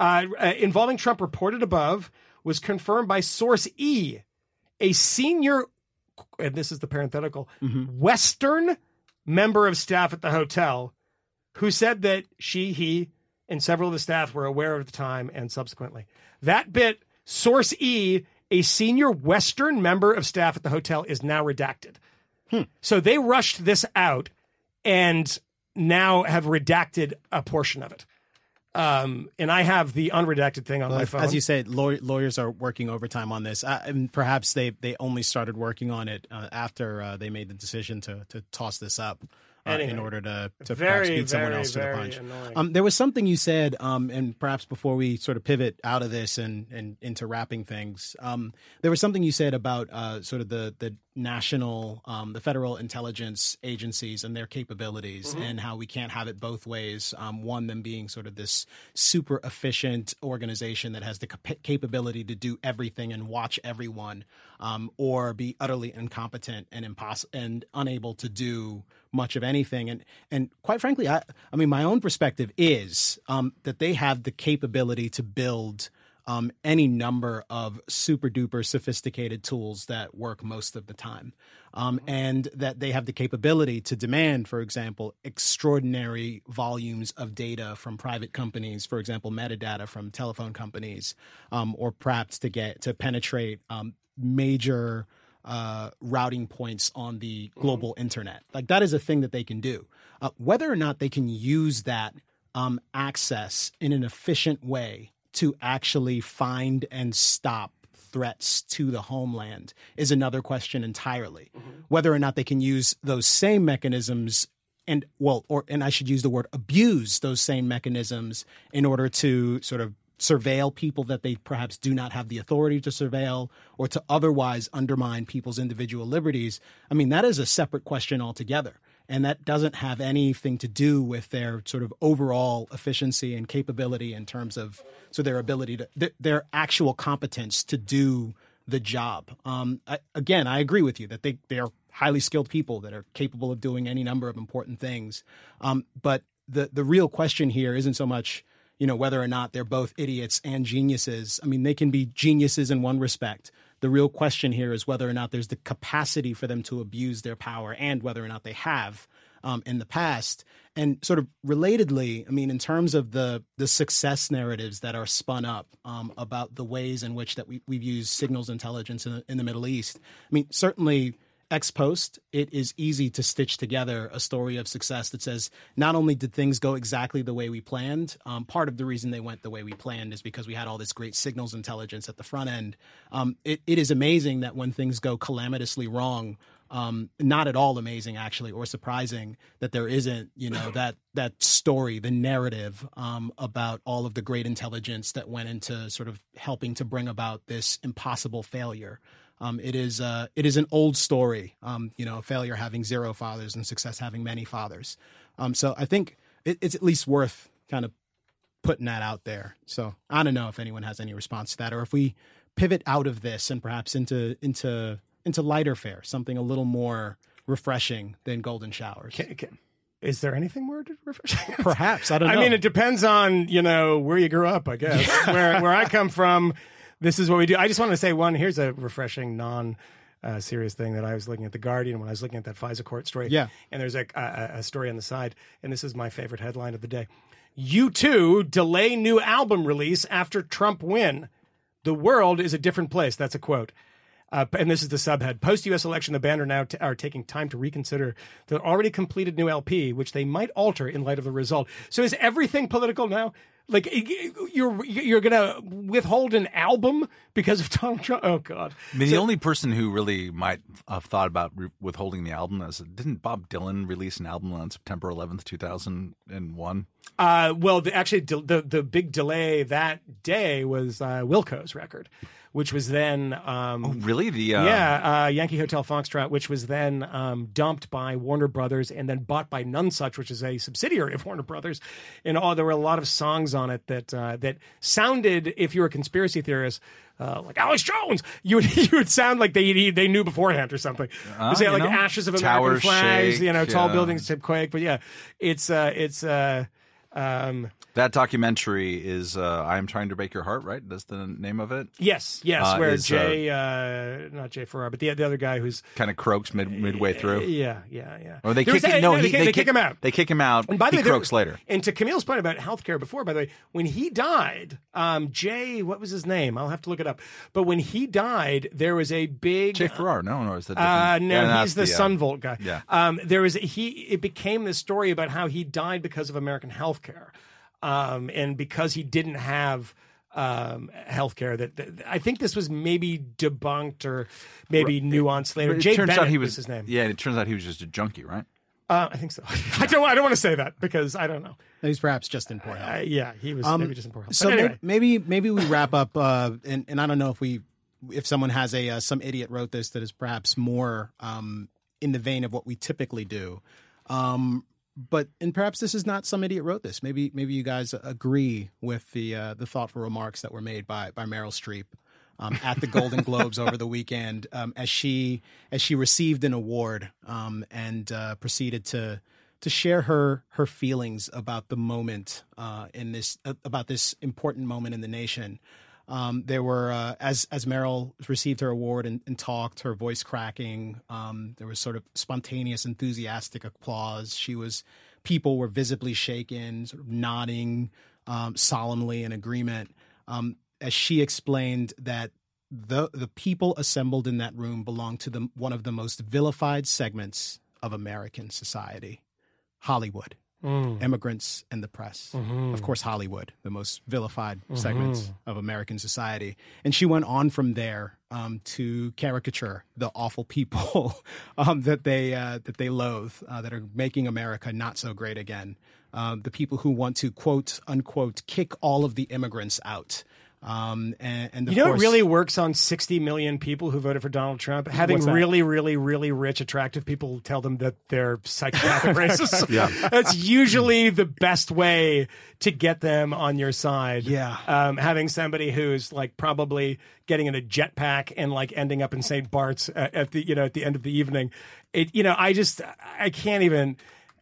uh, uh, involving Trump reported above was confirmed by source E, a senior, and this is the parenthetical, mm-hmm. Western member of staff at the hotel, who said that she, he, and several of the staff were aware of the time and subsequently. That bit, source E, a senior Western member of staff at the hotel, is now redacted. Hmm. So they rushed this out and now have redacted a portion of it. Um, and I have the unredacted thing on my phone. As you said, law- lawyers are working overtime on this, uh, and perhaps they, they only started working on it uh, after uh, they made the decision to to toss this up. Uh, in order to, to Very, perhaps beat someone else to the punch. Um, there was something you said, um, and perhaps before we sort of pivot out of this and, and into wrapping things, um, there was something you said about uh, sort of the the national, um, the federal intelligence agencies and their capabilities, Mm-hmm. and how we can't have it both ways. Um, one, them being sort of this super efficient organization that has the cap- capability to do everything and watch everyone, um, or be utterly incompetent and impossible and unable to do much of anything. And and quite frankly, I I mean, my own perspective is um, that they have the capability to build. Um, any number of super duper sophisticated tools that work most of the time. Um, and that they have the capability to demand, for example, extraordinary volumes of data from private companies, for example, metadata from telephone companies, um, or perhaps to get to penetrate um, major uh, routing points on the global internet. Like that is a thing that they can do. Uh, whether or not they can use that um, access in an efficient way to actually find and stop threats to the homeland is another question entirely. Mm-hmm. Whether or not they can use those same mechanisms and well or and I should use the word abuse those same mechanisms in order to sort of surveil people that they perhaps do not have the authority to surveil or to otherwise undermine people's individual liberties. I mean that is a separate question altogether. And that doesn't have anything to do with their sort of overall efficiency and capability in terms of so their ability to th- their actual competence to do the job. Um, I, again, I agree with you that they they are highly skilled people that are capable of doing any number of important things. Um, but the the real question here isn't so much you know whether or not they're both idiots and geniuses. I mean, they can be geniuses in one respect. The real question here is whether or not there's the capacity for them to abuse their power and whether or not they have um, in the past. And sort of relatedly, I mean, in terms of the the success narratives that are spun up um, about the ways in which that we, we've used signals intelligence in in the Middle East, I mean, certainly ex post, it is easy to stitch together a story of success that says not only did things go exactly the way we planned, um, part of the reason they went the way we planned is because we had all this great signals intelligence at the front end. Um, it, it is amazing that when things go calamitously wrong, um, not at all amazing actually or surprising that there isn't you know that that story the narrative um, about all of the great intelligence that went into sort of helping to bring about this impossible failure um, it is uh, it is an old story. Um, you know, failure having zero fathers and success having many fathers. Um, so I think it, it's at least worth kind of putting that out there. So I don't know if anyone has any response to that, or if we pivot out of this and perhaps into into into lighter fare, something a little more refreshing than golden showers. Can- can- is there anything more to refreshing? [LAUGHS] Perhaps I don't know. I mean, it depends on you know where you grew up. I guess where where I come from, this is what we do. I just want to say one. Here's a refreshing non. Uh, serious thing that I was looking at the Guardian when I was looking at that FISA court story. Yeah. and there's a, a, a story on the side, and this is my favorite headline of the day. You too delay new album release after Trump win. The world is a different place. That's a quote. Uh, and this is the subhead. Post U.S. election, the band are now t- are taking time to reconsider the already completed new LP, which they might alter in light of the result. So is everything political now? Like you're you're gonna withhold an album because of Donald Trump? Oh God! I mean, the only person who really might have thought about re- withholding the album is didn't Bob Dylan release an album on September 11th, 2001? Uh, well, the, actually, the the big delay that day was uh, Wilco's record, which was then um, Really? The uh, yeah, uh, Yankee Hotel Foxtrot, which was then um, dumped by Warner Brothers and then bought by Nonesuch, which is a subsidiary of [LAUGHS] Warner Brothers. And all there were a lot of songs on it that uh, that sounded, if you were a conspiracy theorist. Uh, like Alex Jones, you would [LAUGHS] you would sound like they they knew beforehand or something. Uh, You say like know, ashes of American flags, shake, you know, tall yeah. buildings tip quake. But yeah, it's uh, it's uh, um, That documentary is uh, "I Am Trying to Break Your Heart," right? That's the name of it. yes, yes, Uh, where is, Jay, uh, not Jay Farrar, but the the other guy who's Kind of croaks mid midway through. yeah, yeah, yeah. Or they There kick was- him. No, they, he, kick- they kick him out. They kick him out. And by the he way, there- croaks later. And to Camille's point about healthcare before, by the way, when he died, um, Jay, what was his name? I'll have to look it up. But when he died, there was a big. Jay Farrar. No, no, is that Uh, no, Yeah, he's the, that's uh, Son Volt guy. yeah. Um, there was he. It became this story about how he died because of American healthcare, um, and because he didn't have um, healthcare. That, that I think this was maybe debunked or maybe nuanced later. But it Jay turns Bennett out he was his name. Yeah, it turns out he was just a junkie, right? Uh, I think so. [LAUGHS] I don't. I don't want to say that because I don't know. He's perhaps just in poor health. Uh, yeah, he was Um, maybe just in poor health. So anyway. maybe maybe we wrap up, uh, and and I don't know if we if someone has a uh, some idiot wrote this that is perhaps more um, in the vein of what we typically do. Um, but and perhaps this is not some idiot wrote this. Maybe maybe you guys agree with the uh, the thoughtful remarks that were made by by Meryl Streep. Um, at the Golden Globes over the weekend, um, as she as she received an award um, and uh, proceeded to to share her her feelings about the moment uh, in this uh, about this important moment in the nation. Um, there were uh, as as Meryl received her award and, and talked, her voice cracking. Um, there was sort of spontaneous, enthusiastic applause. She was people were visibly shaken, sort of nodding um, solemnly in agreement. Um, as she explained that the the people assembled in that room belonged to the one of the most vilified segments of American society, Hollywood, immigrants, and the press. Of course, Hollywood, the most vilified segments of American society. And she went on from there um, to caricature the awful people [LAUGHS] um, that they uh, that they loathe, uh, that are making America not so great again. Um, the people who want to quote unquote kick all of the immigrants out. Um, and, and You know, course, it really works on 60 million people who voted for Donald Trump. Having really, really, really rich, attractive people tell them that they're psychopathic [LAUGHS] racists. Yeah. That's usually the best way to get them on your side. Yeah. Um, having somebody who's like probably getting in a jetpack and like ending up in St. Bart's at, at the, you know, at the end of the evening. It, you know, I just, I can't even.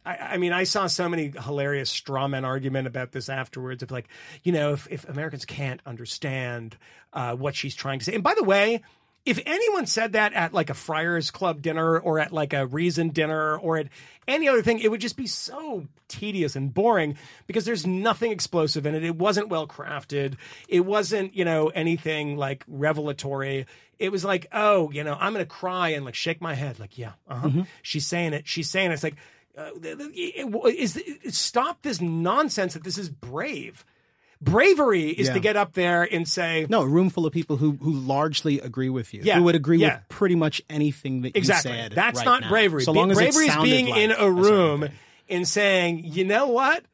I, I mean, I saw so many hilarious straw man argument about this afterwards of like, you know, if, if Americans can't understand uh, what she's trying to say. And by the way, if anyone said that at like a Friars Club dinner or at like a Reason dinner or at any other thing, it would just be so tedious and boring because there's nothing explosive in it. It wasn't well crafted. It wasn't, you know, anything like revelatory. It was like, oh, you know, I'm going to cry and like shake my head. Like, yeah, uh-huh. She's saying it. She's saying it. It's like, uh, is, is stop this nonsense that this is brave. Bravery is Yeah. to get up there and say, no a room full of people who who largely agree with you. Yeah, who would agree yeah. with pretty much anything that Exactly. you said. That's right not now. bravery. So Be- long as bravery is being like in a room and saying, you know what?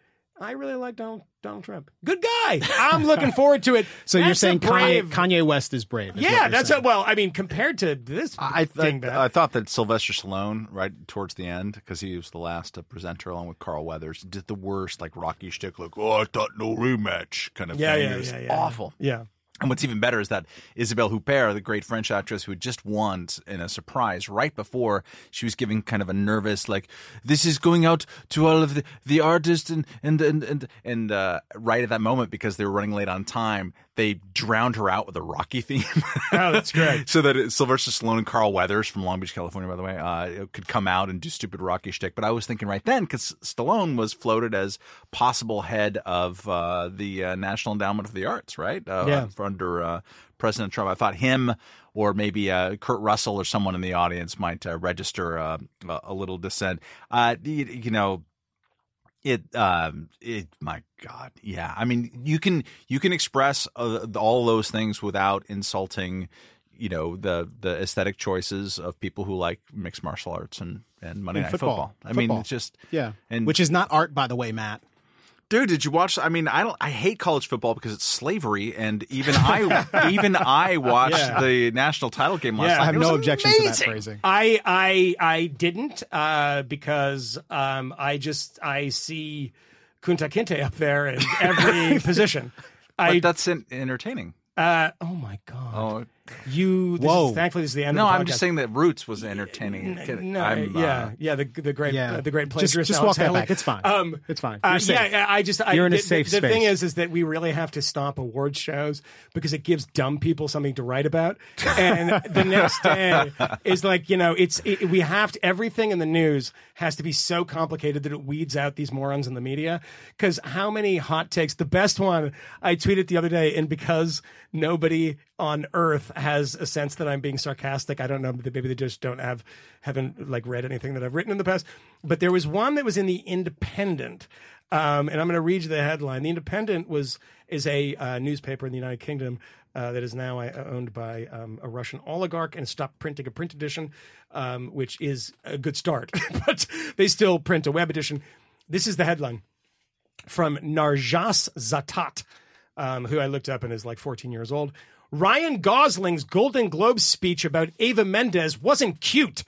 I really like Donald, Donald Trump. Good guy. [LAUGHS] I'm looking forward to it. So you're saying brave. Kanye, Kanye West is brave? is yeah, that's saying. a, well. I mean, compared to this I, thing, I, I thought that Sylvester Stallone, right towards the end, because he was the last uh, presenter along with Carl Weathers, did the worst, like Rocky shtick, like "Oh, I thought no rematch" kind of yeah, thing. yeah, it was yeah, yeah, awful. Yeah, And what's even better is that Isabelle Huppert, the great French actress who had just won in a surprise right before she was giving kind of a nervous, like, this is going out to all of the, the artists and, and, and, and, and uh, right at that moment, because they were running late on time, they drowned her out with a Rocky theme. [LAUGHS] Oh, that's great. [LAUGHS] so that Sylvester Stallone and Carl Weathers from Long Beach, California, by the way, uh, could come out and do stupid Rocky shtick. But I was thinking right then, because Stallone was floated as possible head of uh, the uh, National Endowment for the Arts, right? Uh, Yeah. for under uh, President Trump. I thought him or maybe uh, Kurt Russell or someone in the audience might uh, register uh, a, little dissent. Uh, you, you know, it um it my god yeah i mean you can you can express uh, all those things without insulting you know the the aesthetic choices of people who like mixed martial arts and and monday And night football. football, i mean it's just Yeah, and which is not art, by the way, Matt. Dude did you watch i mean i don't i hate college football because it's slavery and even i [LAUGHS] even i watched Yeah. the national title game last Yeah. night I have no objection to that phrasing. I I I didn't uh, because um, I just I see Kunta Kinte up there in every [LAUGHS] position. I but that's en- entertaining uh, oh my god. oh You. This Whoa. Is, thankfully, this is the end. no of the i'm just saying that roots was entertaining No, I'm, uh, yeah, yeah. The the great, Yeah. uh, the great Just- plagiarist. just Alex walk that back. It's fine. Um, It's fine. uh, You're safe. yeah, yeah, I just I, You're in a the, safe the, the thing is, is that we really have to stop award shows because it gives dumb people something to write about, and [LAUGHS] the next day is like you know it's it, we have to everything in the news has to be so complicated that it weeds out these morons in the media because how many hot takes? The best one I tweeted the other day, and because nobody on earth has a sense that I'm being sarcastic. I don't know. Maybe they just don't have, haven't like read anything that I've written in the past. But there was one that was in the Independent, um, and I'm going to read you the headline. The Independent was is a uh, newspaper in the United Kingdom uh, that is now uh, owned by um, a Russian oligarch and stopped printing a print edition, um, which is a good start. [LAUGHS] but they still print a web edition. This is the headline from Narjas Zatat, um, who I looked up and is like 14 years old. Ryan Gosling's Golden Globe speech about Eva Mendes wasn't cute.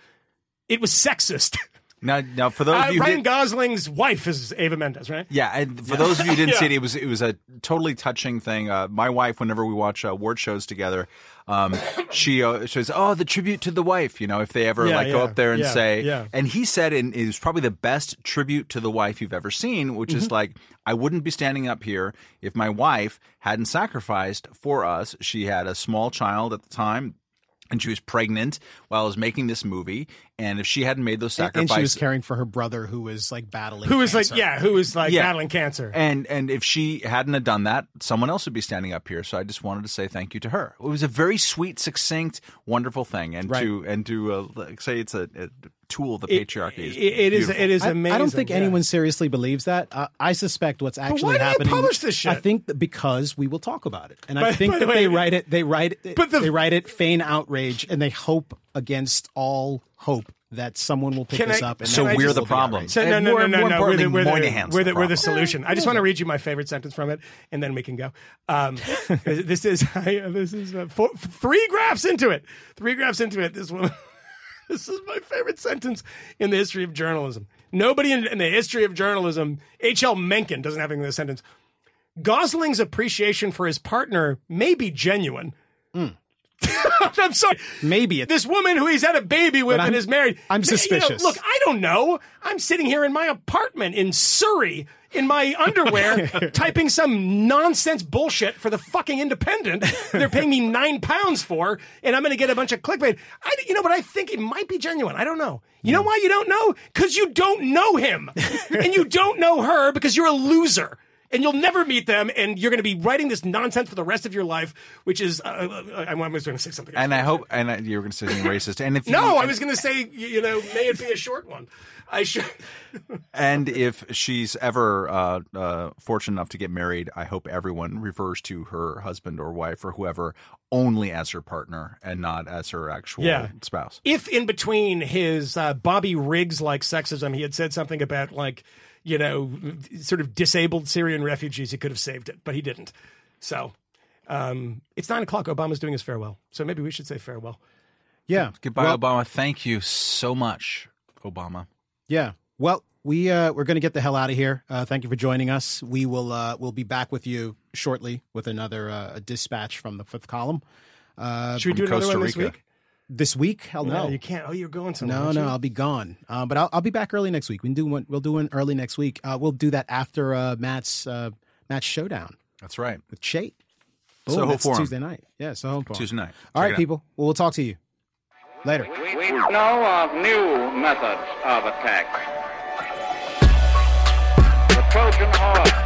It was sexist. [LAUGHS] now now for those Uh, of you Ryan did- Gosling's wife is Eva Mendes, right? Yeah, and for those of you who didn't Yeah. [LAUGHS] see it, it was it was a totally touching thing. Uh, my wife, whenever we watch uh, award shows together, um, she uh, says, "Oh, the tribute to the wife." You know, if they ever Yeah, like go up there and yeah, say, yeah. and he said, and it was probably the best tribute to the wife you've ever seen, which Mm-hmm. is like, I wouldn't be standing up here if my wife hadn't sacrificed for us. She had a small child at the time. And she was pregnant while I was making this movie, and if she hadn't made those sacrifices, And sacrifices, she was caring for her brother who was like battling. Who was like, yeah, who was like Yeah. battling cancer. And and if she hadn't have done that, someone else would be standing up here. So I just wanted to say thank you to her. It was a very sweet, succinct, wonderful thing, and Right. to and to uh, like, say it's a, a tool of the It- patriarchy. Is it, it is it is amazing. I don't think yeah. anyone seriously believes that. Uh, I suspect what's actually why do you happening. publish this shit? I think because we will talk about it, and By- I think by the that they write it. They write it. But the- they write it. Feign outrage, and they hope against all hope that someone will pick Can this I- up. And So we're the problem. So, no, no, more- no, no, more no. We're the, importantly, we're, the, we're, the the, we're the problem. solution. I just want to read you my favorite sentence from it, and then we can go. Um, [LAUGHS] this is I, [LAUGHS] this is uh, four, three graphs into it. Three graphs into it. This one. [LAUGHS] This is my favorite sentence in the history of journalism. Nobody in, in the history of journalism, H.L. Mencken doesn't have in this sentence. Gosling's appreciation for his partner may be genuine. Hmm. [LAUGHS] I'm sorry. Maybe it's This woman who he's had a baby with and is married. I'm you know, suspicious. look, I don't know. I'm sitting here in my apartment in Surrey in my underwear [LAUGHS] typing some nonsense bullshit for the fucking Independent. They're paying me nine pounds for, and I'm going to get a bunch of clickbait. I, you know, but I think it might be genuine. I don't know. You know hmm. why you don't know? Because you don't know him, [LAUGHS] and you don't know her because you're a loser. And you'll never meet them, and you're going to be writing this nonsense for the rest of your life, which is. Uh, uh, I was going to say something. else. And I hope, and I, you were going to say something racist. And if [LAUGHS] you, No, I was going to say, you know, may it be a short one. I should. [LAUGHS] And if she's ever uh, uh, fortunate enough to get married, I hope everyone refers to her husband or wife or whoever only as her partner and not as her actual Yeah. spouse. If in between his uh, Bobby Riggs like sexism, he had said something about like, you know, sort of disabled Syrian refugees, he could have saved it, but he didn't. So um, it's nine o'clock. Obama's doing his farewell, so maybe we should say farewell. yeah. Goodbye, Well, Obama. Thank you so much, Obama. Yeah. Well, we uh, we're going to get the hell out of here. Uh, thank you for joining us. We will uh, we'll be back with you shortly with another uh, dispatch from the fifth column Uh, Should we do another Costa one this Rica. week? This week. Hell no. No, you can't. Oh, you're going somewhere. No, no, you? I'll be gone. Uh, but I'll, I'll be back early next week. We can do one. We'll do one early next week. Uh, we'll do that after uh, Matt's uh, Matt's showdown That's right. with Chait. Soho Boom, that's Forum. Tuesday night. Yeah, Soho Forum. Tuesday night. All Check right, people. Well, we'll talk to you later. We know of new methods of attack. The Trojan horse